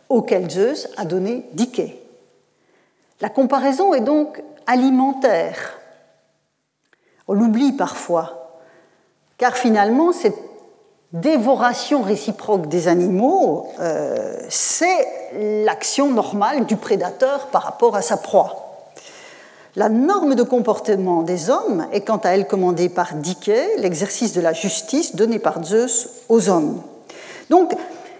auxquels Zeus a donné Dike. La comparaison est donc alimentaire. On l'oublie parfois, car finalement, cette dévoration réciproque des animaux, euh, c'est l'action normale du prédateur par rapport à sa proie. La norme de comportement des hommes est quant à elle commandée par Dike, l'exercice de la justice donné par Zeus aux hommes. Donc,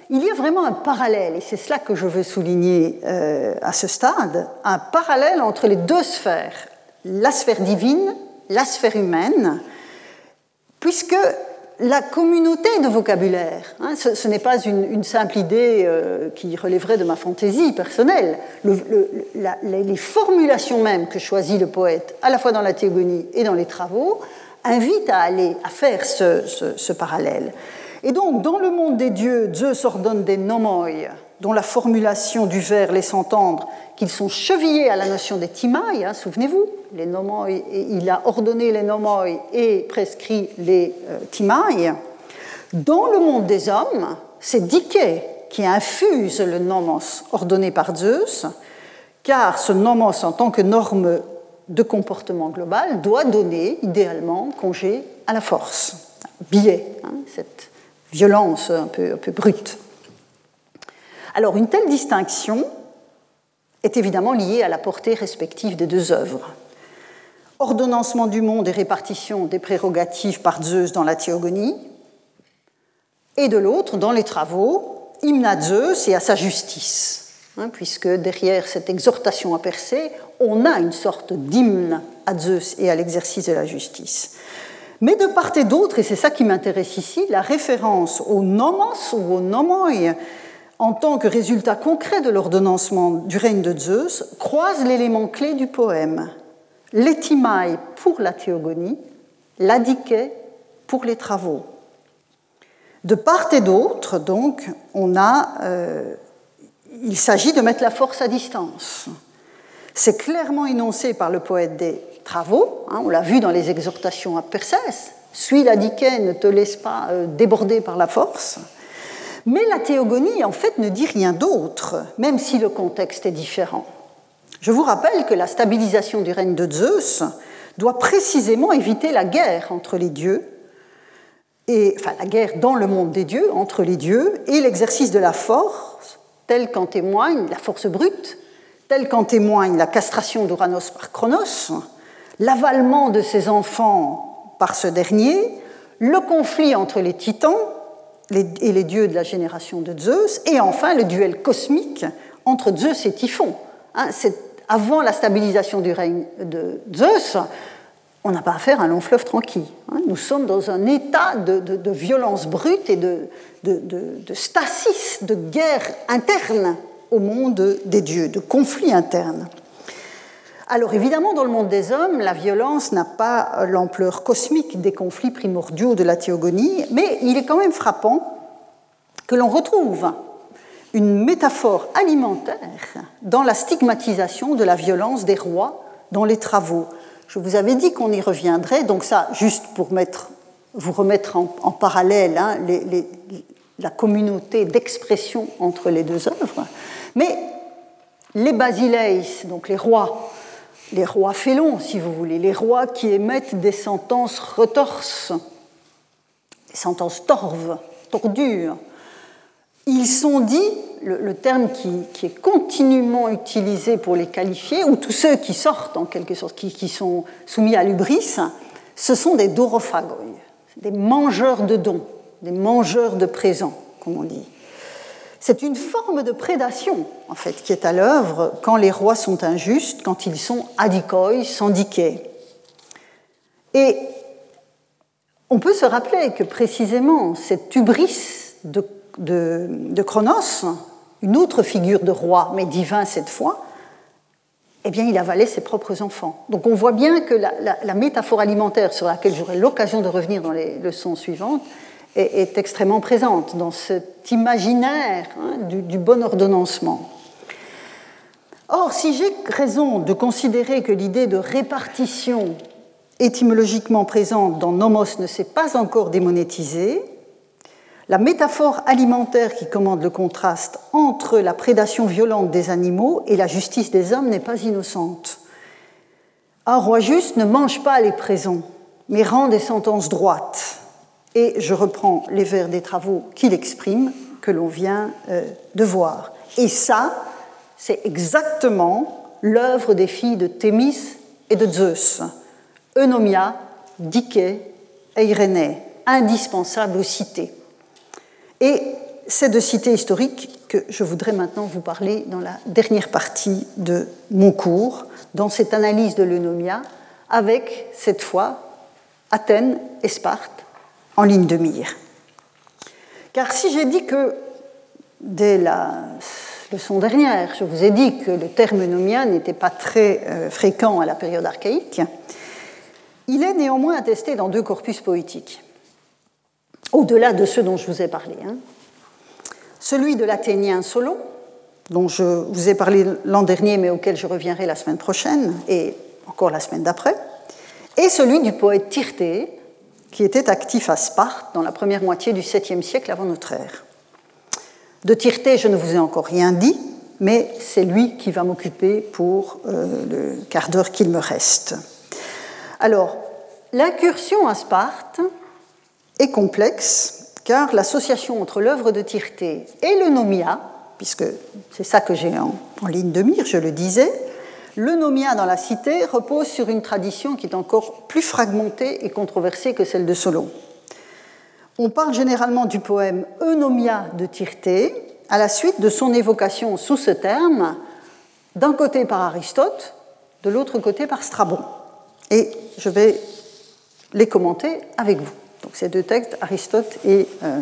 il y a vraiment un parallèle, et c'est cela que je veux souligner euh, à ce stade, un parallèle entre les deux sphères, la sphère divine, la sphère humaine, puisque la communauté de vocabulaire, hein, ce, n'est pas une, simple idée euh, qui relèverait de ma fantaisie personnelle, les formulations même que choisit le poète, à la fois dans la théogonie et dans les travaux, invitent à aller à faire ce parallèle. Et donc, dans le monde des dieux, Zeus ordonne des nomoi, dont la formulation du vers laisse entendre qu'ils sont chevillés à la notion des timai, hein, souvenez-vous, les il a ordonné les nomoi et prescrit les euh. Dans le monde des hommes, c'est Dike qui infuse le nomos ordonné par Zeus, car ce nomos en tant que norme de comportement global doit donner idéalement congé à la force, biais, hein, cette violence un peu, un peu brute. Alors une telle distinction est évidemment liée à la portée respective des deux œuvres. Ordonnancement du monde et répartition des prérogatives par Zeus dans la théogonie, et de l'autre, dans les travaux, hymne à Zeus et à sa justice, hein, puisque derrière cette exhortation à Persée, on a une sorte d'hymne à Zeus et à l'exercice de la justice. Mais de part et d'autre, et c'est ça qui m'intéresse ici, la référence au nomos ou au nomoi en tant que résultat concret de l'ordonnancement du règne de Zeus croise l'élément clé du poème. L'étimaille pour la théogonie, l'adiquet pour les travaux. De part et d'autre, donc, on a, euh, il s'agit de mettre la force à distance. C'est clairement énoncé par le poète des travaux, hein, on l'a vu dans les exhortations à Persès, suis la diquet, ne te laisse pas euh, déborder par la force. Mais la théogonie, en fait, ne dit rien d'autre, même si le contexte est différent. Je vous rappelle que la stabilisation du règne de Zeus doit précisément éviter la guerre entre les dieux et enfin la guerre dans le monde des dieux, entre les dieux, et l'exercice de la force, tel qu'en témoigne la force brute, tel qu'en témoigne la castration d'Uranos par Chronos, l'avalement de ses enfants par ce dernier, le conflit entre les titans et les dieux de la génération de Zeus, et enfin le duel cosmique entre Zeus et Typhon. Hein, avant la stabilisation du règne de Zeus, on n'a pas affaire à un long fleuve tranquille. Hein. Nous sommes dans un état de, violence brute et de, de, stasis, de guerre interne au monde des dieux, de conflit interne. Alors évidemment, dans le monde des hommes, la violence n'a pas l'ampleur cosmique des conflits primordiaux de la théogonie, mais il est quand même frappant que l'on retrouve une métaphore alimentaire dans la stigmatisation de la violence des rois dans les travaux je vous avais dit qu'on y reviendrait, donc ça, juste pour vous remettre en, parallèle hein, la communauté d'expression entre les deux œuvres. Mais les basileis, donc les rois, les rois félons, si vous voulez, les rois qui émettent des sentences retorses, des sentences torves, tordures, ils sont dits, le, terme qui, est continuellement utilisé pour les qualifier, ou tous ceux qui sortent en quelque sorte, qui, sont soumis à l'ubris, ce sont des dorophagoi, des mangeurs de dons, des mangeurs de présents, comme on dit. C'est une forme de prédation, en fait, qui est à l'œuvre quand les rois sont injustes, quand ils sont adikoi, syndiqués. Et on peut se rappeler que précisément cette hubris de de, Chronos, une autre figure de roi, mais divin cette fois, eh bien, il avalait ses propres enfants. Donc on voit bien que la, métaphore alimentaire sur laquelle j'aurai l'occasion de revenir dans les leçons suivantes est, extrêmement présente dans cet imaginaire hein, du, du, bon ordonnancement. Or, si j'ai raison de considérer que l'idée de répartition étymologiquement présente dans nomos ne s'est pas encore démonétisée, la métaphore alimentaire qui commande le contraste entre la prédation violente des animaux et la justice des hommes n'est pas innocente. Un roi juste ne mange pas les présents, mais rend des sentences droites. Et je reprends les vers des travaux qu'il exprime, que l'on vient euh, de voir. Et ça, c'est exactement l'œuvre des filles de Thémis et de Zeus. Eunomia, Dike et Irénée, indispensables aux cités. Et c'est de cité historique que je voudrais maintenant vous parler dans la dernière partie de mon cours, dans cette analyse de l'eunomia, avec cette fois Athènes et Sparte en ligne de mire. Car si j'ai dit que dès la leçon dernière, je vous ai dit que le terme eunomia n'était pas très euh, fréquent à la période archaïque, il est néanmoins attesté dans deux corpus poétiques au-delà de ceux dont je vous ai parlé. Hein. Celui de l'Athénien Solon, dont je vous ai parlé l'an dernier, mais auquel je reviendrai la semaine prochaine et encore la semaine d'après, et celui du poète Tyrté, qui était actif à Sparte dans la première moitié du 7e siècle avant notre ère. De Tyrté, je ne vous ai encore rien dit, mais c'est lui qui va m'occuper pour euh, le quart d'heure qu'il me reste. Alors, l'incursion à Sparte est complexe, car l'association entre l'œuvre de Tirté et le nomia, puisque c'est ça que j'ai en ligne de mire, je le disais, le nomia dans la cité repose sur une tradition qui est encore plus fragmentée et controversée que celle de Solon. On parle généralement du poème Eunomia de Tirté à la suite de son évocation sous ce terme, d'un côté par Aristote, de l'autre côté par Strabon. Et je vais les commenter avec vous. Donc ces deux textes, Aristote et euh,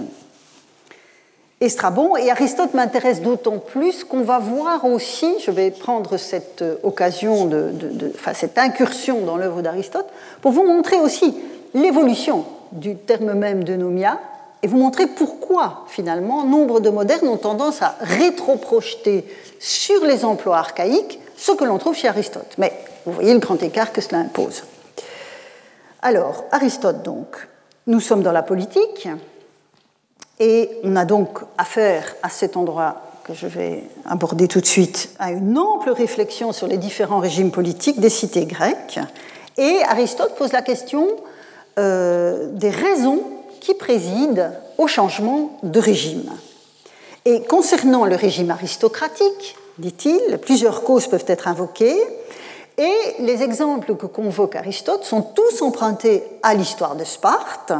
et Strabon. Et Aristote m'intéresse d'autant plus qu'on va voir aussi, je vais prendre cette euh, occasion, de, enfin, cette incursion dans l'œuvre d'Aristote, pour vous montrer aussi l'évolution du terme même de nomia et vous montrer pourquoi, finalement, nombre de modernes ont tendance à rétroprojeter sur les emplois archaïques ce que l'on trouve chez Aristote. Mais vous voyez le grand écart que cela impose. Alors, Aristote, donc, nous sommes dans la politique, et on a donc affaire à cet endroit que je vais aborder tout de suite à une ample réflexion sur les différents régimes politiques des cités grecques. Et Aristote pose la question euh, des raisons qui président au changement de régime. Et concernant le régime aristocratique, dit-il, plusieurs causes peuvent être invoquées. Et les exemples que convoque Aristote sont tous empruntés à l'histoire de Sparte,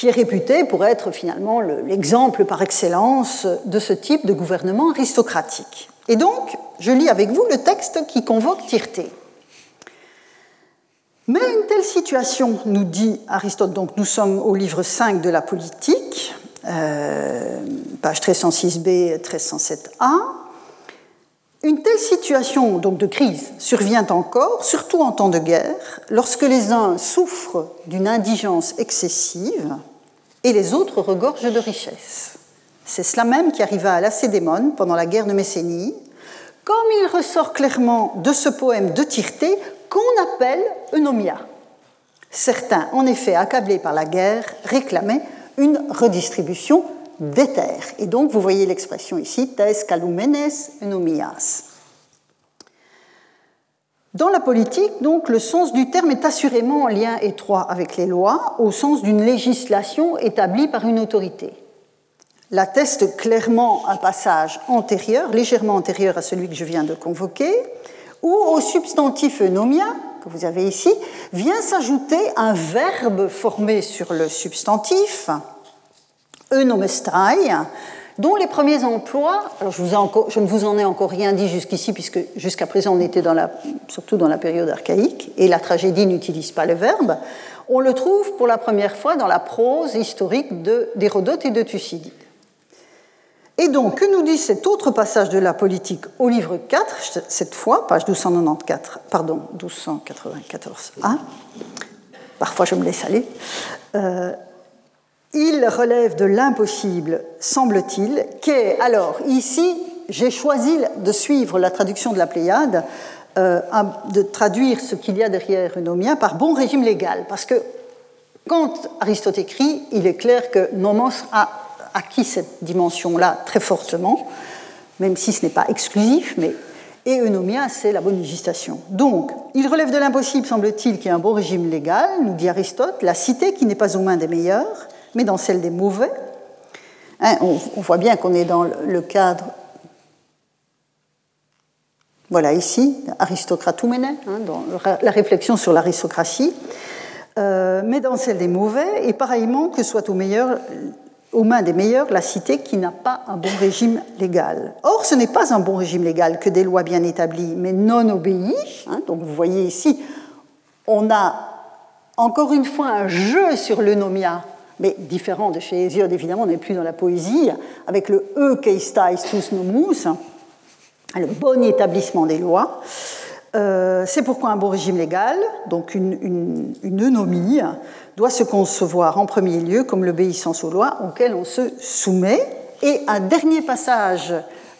qui est réputé pour être finalement l'exemple par excellence de ce type de gouvernement aristocratique. Et donc, je lis avec vous le texte qui convoque Tirté. Mais une telle situation, nous dit Aristote, donc nous sommes au livre 5 de la politique, euh, page 1306b, 1307a, une telle situation donc de crise survient encore, surtout en temps de guerre, lorsque les uns souffrent d'une indigence excessive et les autres regorgent de richesses. C'est cela même qui arriva à Lacédémone pendant la guerre de Messénie, comme il ressort clairement de ce poème de Tirté qu'on appelle Eunomia. Certains, en effet, accablés par la guerre, réclamaient une redistribution des terres. Et donc, vous voyez l'expression ici, tes calumenes eunomias. Dans la politique, donc, le sens du terme est assurément en lien étroit avec les lois, au sens d'une législation établie par une autorité. L'atteste clairement un passage antérieur, légèrement antérieur à celui que je viens de convoquer, où au substantif eunomia, que vous avez ici, vient s'ajouter un verbe formé sur le substantif, eunomestai, dont les premiers emplois, je, ne vous en ai encore rien dit jusqu'ici, puisque jusqu'à présent on était surtout dans la période archaïque, et la tragédie n'utilise pas le verbe, on le trouve pour la première fois dans la prose historique d'Hérodote et de Thucydide. Et donc, que nous dit cet autre passage de la politique au livre 4, cette fois, page 1294, pardon, 1294a, parfois je me laisse aller, euh, il relève de l'impossible, semble-t-il, qu'est alors ici, j'ai choisi de suivre la traduction de la Pléiade, euh, de traduire ce qu'il y a derrière Eunomia par bon régime légal, parce que quand Aristote écrit, il est clair que Nomos a acquis cette dimension-là très fortement, même si ce n'est pas exclusif, mais et Eunomia, c'est la bonne législation. Donc, il relève de l'impossible, semble-t-il, qu'il y ait un bon régime légal, nous dit Aristote, la cité qui n'est pas aux mains des meilleurs, mais dans celle des mauvais. Hein, on, voit bien qu'on est dans le cadre, voilà ici, aristocratouménè, hein, la réflexion sur l'aristocratie, euh, mais dans celle des mauvais, et pareillement que soit aux mains des meilleurs la cité qui n'a pas un bon régime légal. Or, ce n'est pas un bon régime légal que des lois bien établies, mais non obéies. Hein, donc vous voyez ici, on a encore une fois un jeu sur le nomia mais différent de chez Hésiode, évidemment, on n'est plus dans la poésie, avec le E keistais tous nomus, le bon établissement des lois. Euh, c'est pourquoi un bon régime légal, donc une, une, eunomie, doit se concevoir en premier lieu comme l'obéissance aux lois auxquelles on se soumet. Et un dernier passage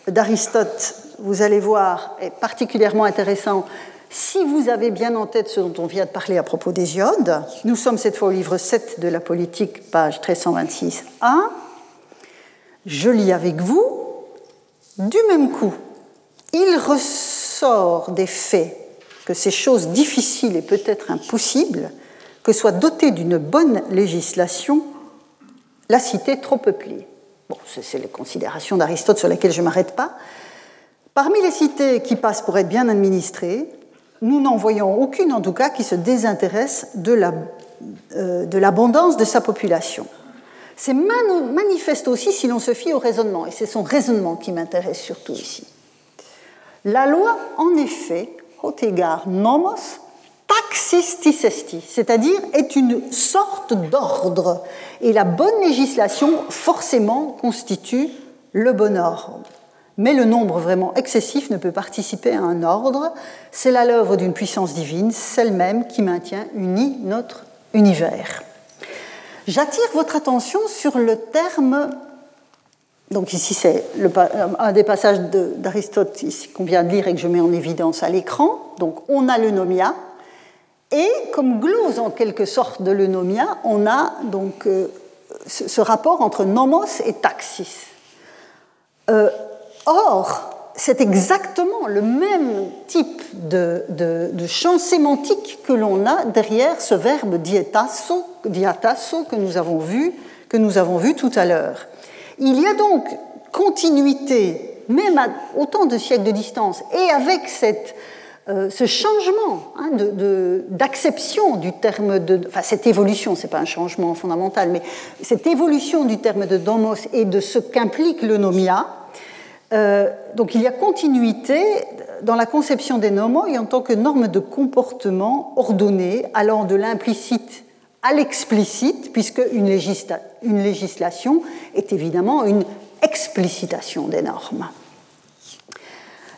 d'Aristote, vous allez voir, est particulièrement intéressant si vous avez bien en tête ce dont on vient de parler à propos d'Hésiode, nous sommes cette fois au livre 7 de la politique, page 1326a. Je lis avec vous, du même coup, il ressort des faits que ces choses difficiles et peut-être impossibles, que soit dotée d'une bonne législation la cité trop peuplée. Bon, c'est les considérations d'Aristote sur lesquelles je ne m'arrête pas. Parmi les cités qui passent pour être bien administrées, nous n'en voyons aucune en tout cas qui se désintéresse de euh, l'abondance de, de sa population. C'est manifeste aussi si l'on se fie au raisonnement, et c'est son raisonnement qui m'intéresse surtout ici. La loi, en effet, égard nomos taxistisesti, c'est-à-dire est une sorte d'ordre, et la bonne législation forcément constitue le bon ordre. Mais le nombre vraiment excessif ne peut participer à un ordre, c'est là l'œuvre d'une puissance divine, celle même qui maintient uni notre univers. J'attire votre attention sur le terme, donc ici c'est un des passages d'Aristote qu'on vient de lire et que je mets en évidence à l'écran, donc on a le nomia, et comme glose en quelque sorte de l'eunomia, on a donc euh, ce, rapport entre nomos et taxis. Euh, or, c'est exactement le même type de, champ sémantique que l'on a derrière ce verbe diatasso que nous avons vu, tout à l'heure. Il y a donc continuité, même à autant de siècles de distance, et avec cette, euh, ce changement hein, d'acception du terme de, enfin cette évolution, c'est pas un changement fondamental, mais cette évolution du terme de domos et de ce qu'implique le nomia, euh, donc il y a continuité dans la conception des nomos en tant que norme de comportement ordonnée allant de l'implicite à l'explicite, puisque une, une législation est évidemment une explicitation des normes.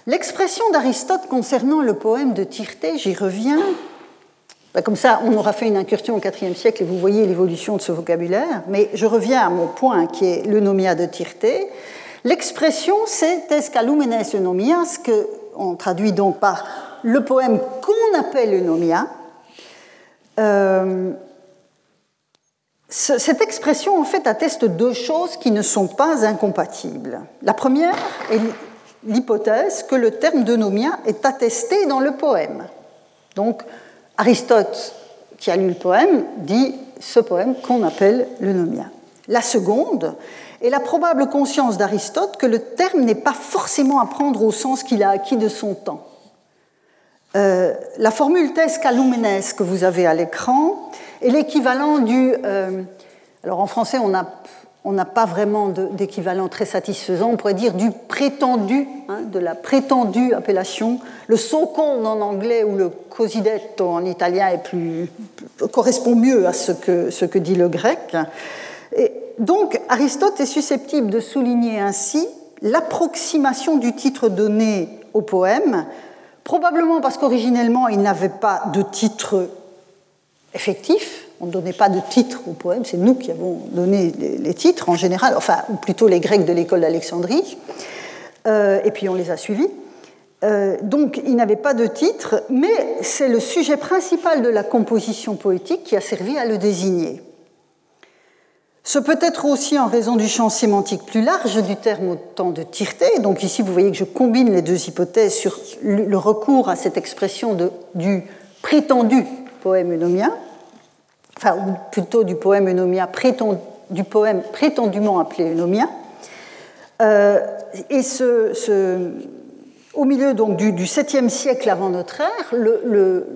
L'expression d'Aristote concernant le poème de Tirté, j'y reviens. Ben, comme ça, on aura fait une incursion au IVe siècle et vous voyez l'évolution de ce vocabulaire. Mais je reviens à mon point qui est le nomia de Tirté. L'expression, c'est escalumenes eunomia, ce qu'on traduit donc par le poème qu'on appelle eunomia. Euh, cette expression, en fait, atteste deux choses qui ne sont pas incompatibles. La première est l'hypothèse que le terme d'eunomia est attesté dans le poème. Donc, Aristote, qui a lu le poème, dit ce poème qu'on appelle l'eunomia. La seconde et la probable conscience d'Aristote que le terme n'est pas forcément à prendre au sens qu'il a acquis de son temps. Euh, la formule tes calumenes que vous avez à l'écran est l'équivalent du. Euh, alors en français, on n'a on pas vraiment d'équivalent très satisfaisant. On pourrait dire du prétendu, hein, de la prétendue appellation. Le so-called en anglais ou le cosidetto en italien est plus, correspond mieux à ce que, ce que dit le grec. Donc Aristote est susceptible de souligner ainsi l'approximation du titre donné au poème, probablement parce qu'originellement il n'avait pas de titre effectif, on ne donnait pas de titre au poème, c'est nous qui avons donné les, titres en général, enfin, ou plutôt les Grecs de l'école d'Alexandrie, euh, et puis on les a suivis. Euh, donc il n'avait pas de titre, mais c'est le sujet principal de la composition poétique qui a servi à le désigner. Ce peut être aussi en raison du champ sémantique plus large du terme au temps de tirté. Donc ici, vous voyez que je combine les deux hypothèses sur le recours à cette expression du prétendu poème eunomien, enfin, plutôt du poème eunomien, du poème prétendument appelé eunomien. Euh, et ce, au milieu donc, du, du 7e siècle avant notre ère, le,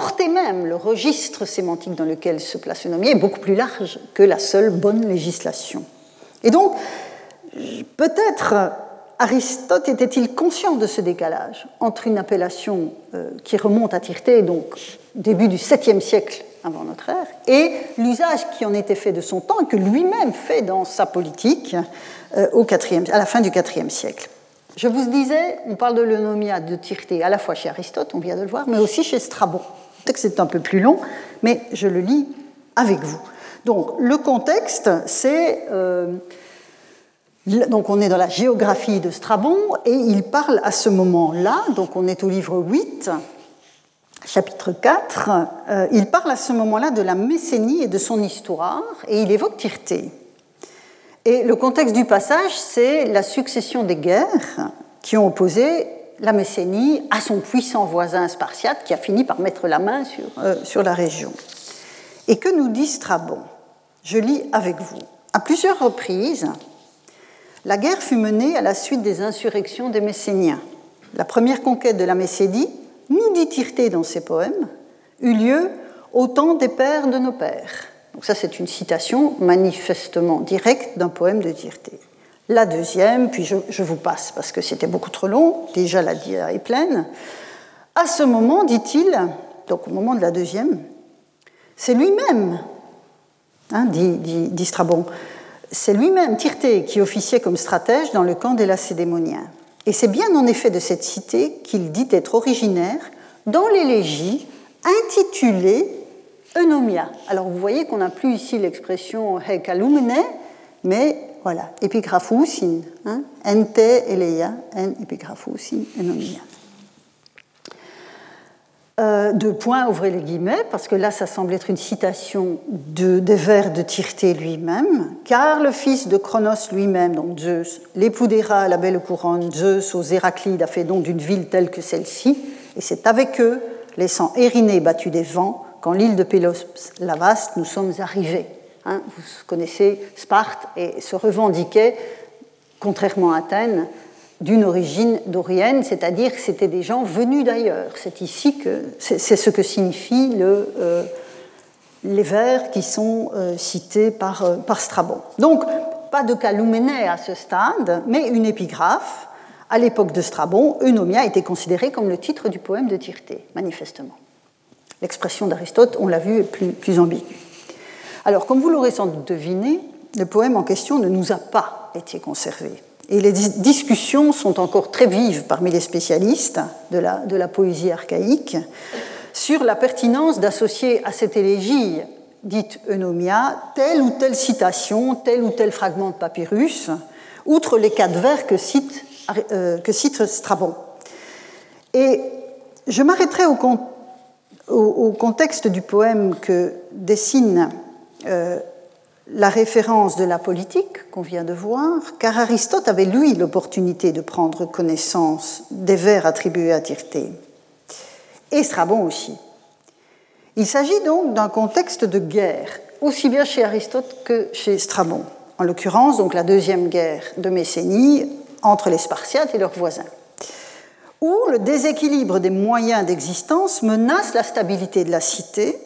portée même, le registre sémantique dans lequel se place le nomier est beaucoup plus large que la seule bonne législation. Et donc, peut-être Aristote était-il conscient de ce décalage entre une appellation euh, qui remonte à Tirté, donc début du 7e siècle avant notre ère, et l'usage qui en était fait de son temps que lui-même fait dans sa politique euh, au à la fin du 4e siècle. Je vous disais, on parle de l'eunomia de Tirté à la fois chez Aristote, on vient de le voir, mais aussi chez Strabon. Le texte est un peu plus long, mais je le lis avec vous. Donc, le contexte, c'est. Euh, donc, on est dans la géographie de Strabon, et il parle à ce moment-là, donc on est au livre 8, chapitre 4, euh, il parle à ce moment-là de la Messénie et de son histoire, et il évoque Tirté. Et le contexte du passage, c'est la succession des guerres qui ont opposé la Messénie à son puissant voisin spartiate qui a fini par mettre la main sur, euh, la région. Et que nous dit Strabon? Je lis avec vous. À plusieurs reprises, la guerre fut menée à la suite des insurrections des Messéniens. La première conquête de la Messénie, nous dit Tirté dans ses poèmes, eut lieu au temps des pères de nos pères. Donc ça, c'est une citation manifestement directe d'un poème de Tirté. La deuxième, puis je, vous passe parce que c'était beaucoup trop long, déjà la dia est pleine. À ce moment, dit-il, donc au moment de la deuxième, c'est lui-même, hein, dit, Strabon, c'est lui-même, Tirté, qui officiait comme stratège dans le camp des Lacédémoniens. Et c'est bien en effet de cette cité qu'il dit être originaire dans l'élégie intitulée Eunomia. Alors vous voyez qu'on n'a plus ici l'expression Hekalumene, mais voilà, epigraphousin, hein, ente eleia, en epigraphousin enomia. Euh, deux points, ouvrez les guillemets, parce que là, ça semble être une citation de, des vers de Tirté lui-même, car le fils de Cronos lui-même, donc Zeus, l'époux d'Héra, la belle couronne, Zeus aux Héraclides, a fait donc d'une ville telle que celle-ci, et c'est avec eux, laissant Érinée battue des vents, qu'en l'île de Pélos la vaste, nous sommes arrivés. Hein, vous connaissez Sparte et se revendiquait, contrairement à Athènes, d'une origine dorienne, c'est-à-dire que c'était des gens venus d'ailleurs. C'est ici que c'est ce que signifie euh, les vers qui sont euh, cités par, euh, par, Strabon. Donc, pas de calouménée à ce stade, mais une épigraphe. À l'époque de Strabon, Eunomia était considérée comme le titre du poème de Tirté, manifestement. L'expression d'Aristote, on l'a vu, est plus ambiguë. Alors, comme vous l'aurez sans doute deviné, le poème en question ne nous a pas été conservé. Et les discussions sont encore très vives parmi les spécialistes de la, poésie archaïque sur la pertinence d'associer à cette élégie dite Eunomia telle ou telle citation, tel ou tel fragment de papyrus, outre les quatre vers que cite, euh, Strabon. Et je m'arrêterai au, au, contexte du poème que dessine euh, la référence de la politique qu'on vient de voir, car Aristote avait, lui, l'opportunité de prendre connaissance des vers attribués à Tirté, et Strabon aussi. Il s'agit donc d'un contexte de guerre, aussi bien chez Aristote que chez Strabon, en l'occurrence donc la deuxième guerre de Messénie entre les Spartiates et leurs voisins, où le déséquilibre des moyens d'existence menace la stabilité de la cité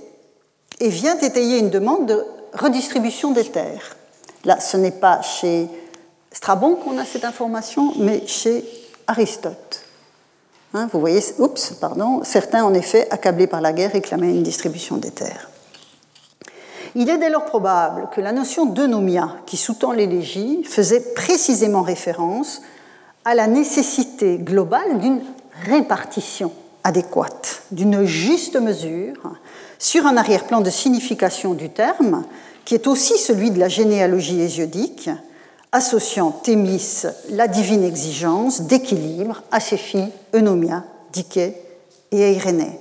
et vient étayer une demande de redistribution des terres. Là, ce n'est pas chez Strabon qu'on a cette information, mais chez Aristote. Hein, vous voyez, oups, pardon, certains en effet, accablés par la guerre, réclamaient une distribution des terres. Il est dès lors probable que la notion d'eunomia, qui sous-tend l'élégie, faisait précisément référence à la nécessité globale d'une répartition adéquate, d'une juste mesure sur un arrière-plan de signification du terme, qui est aussi celui de la généalogie hésiodique, associant Thémis la divine exigence d'équilibre à ses filles Eunomia, Dike et Eirénée.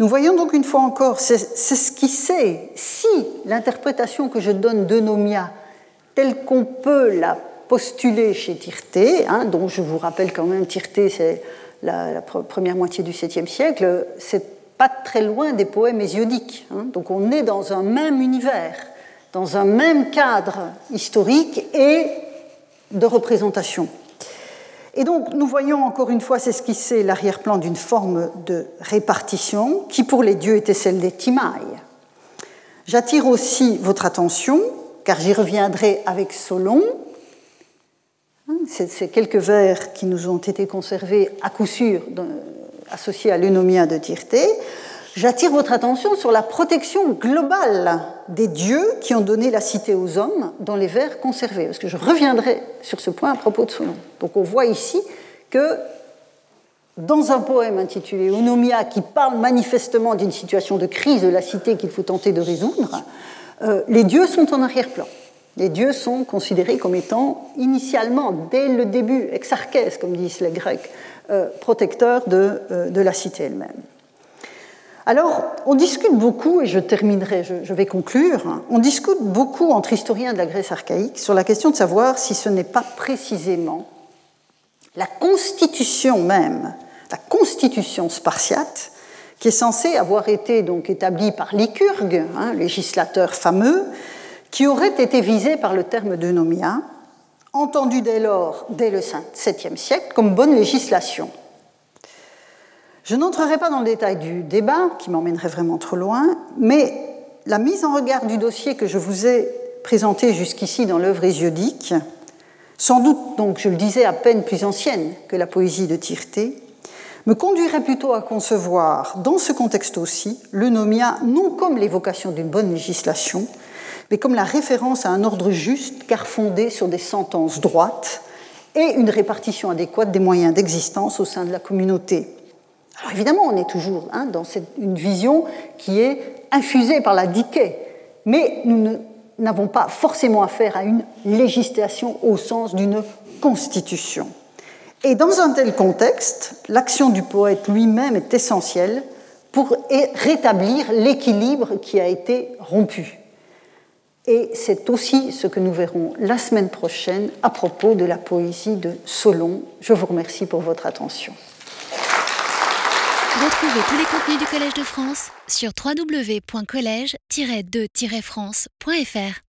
Nous voyons donc une fois encore, sait, si l'interprétation que je donne d'Eunomia, telle qu'on peut la postuler chez Tirté, hein, dont je vous rappelle quand même, Tirté c'est la, la, première moitié du 7e siècle, c'est pas très loin des poèmes hésiodiques. Hein. Donc on est dans un même univers, dans un même cadre historique et de représentation. Et donc nous voyons encore une fois s'esquisser l'arrière-plan d'une forme de répartition qui pour les dieux était celle des Timailles. J'attire aussi votre attention, car j'y reviendrai avec Solon, hein, ces quelques vers qui nous ont été conservés à coup sûr associé à l'eunomia de Tirté, j'attire votre attention sur la protection globale des dieux qui ont donné la cité aux hommes dans les vers conservés, parce que je reviendrai sur ce point à propos de Solon. Donc on voit ici que dans un poème intitulé Eunomia, qui parle manifestement d'une situation de crise de la cité qu'il faut tenter de résoudre, euh, les dieux sont en arrière-plan. Les dieux sont considérés comme étant initialement, dès le début, exarchès, comme disent les Grecs, protecteur de, euh, de, la cité elle-même. Alors, on discute beaucoup, et je terminerai, je, vais conclure, on discute beaucoup entre historiens de la Grèce archaïque sur la question de savoir si ce n'est pas précisément la constitution même, la constitution spartiate, qui est censée avoir été donc établie par Lycurgue, hein, législateur fameux, qui aurait été visé par le terme de nomia, entendu dès lors, dès le 7e siècle, comme bonne législation. Je n'entrerai pas dans le détail du débat, qui m'emmènerait vraiment trop loin, mais la mise en regard du dossier que je vous ai présenté jusqu'ici dans l'œuvre hésiodique, sans doute donc, je le disais, à peine plus ancienne que la poésie de Tirté, me conduirait plutôt à concevoir, dans ce contexte aussi, le nomia non comme l'évocation d'une bonne législation, mais comme la référence à un ordre juste car fondé sur des sentences droites et une répartition adéquate des moyens d'existence au sein de la communauté. Alors évidemment, on est toujours hein, dans une vision qui est infusée par la diquée, mais nous n'avons pas forcément affaire à une législation au sens d'une constitution. Et dans un tel contexte, l'action du poète lui-même est essentielle pour rétablir l'équilibre qui a été rompu. Et c'est aussi ce que nous verrons la semaine prochaine à propos de la poésie de Solon. Je vous remercie pour votre attention. Retrouvez tous les contenus du Collège de France sur www.colège-2-france.fr.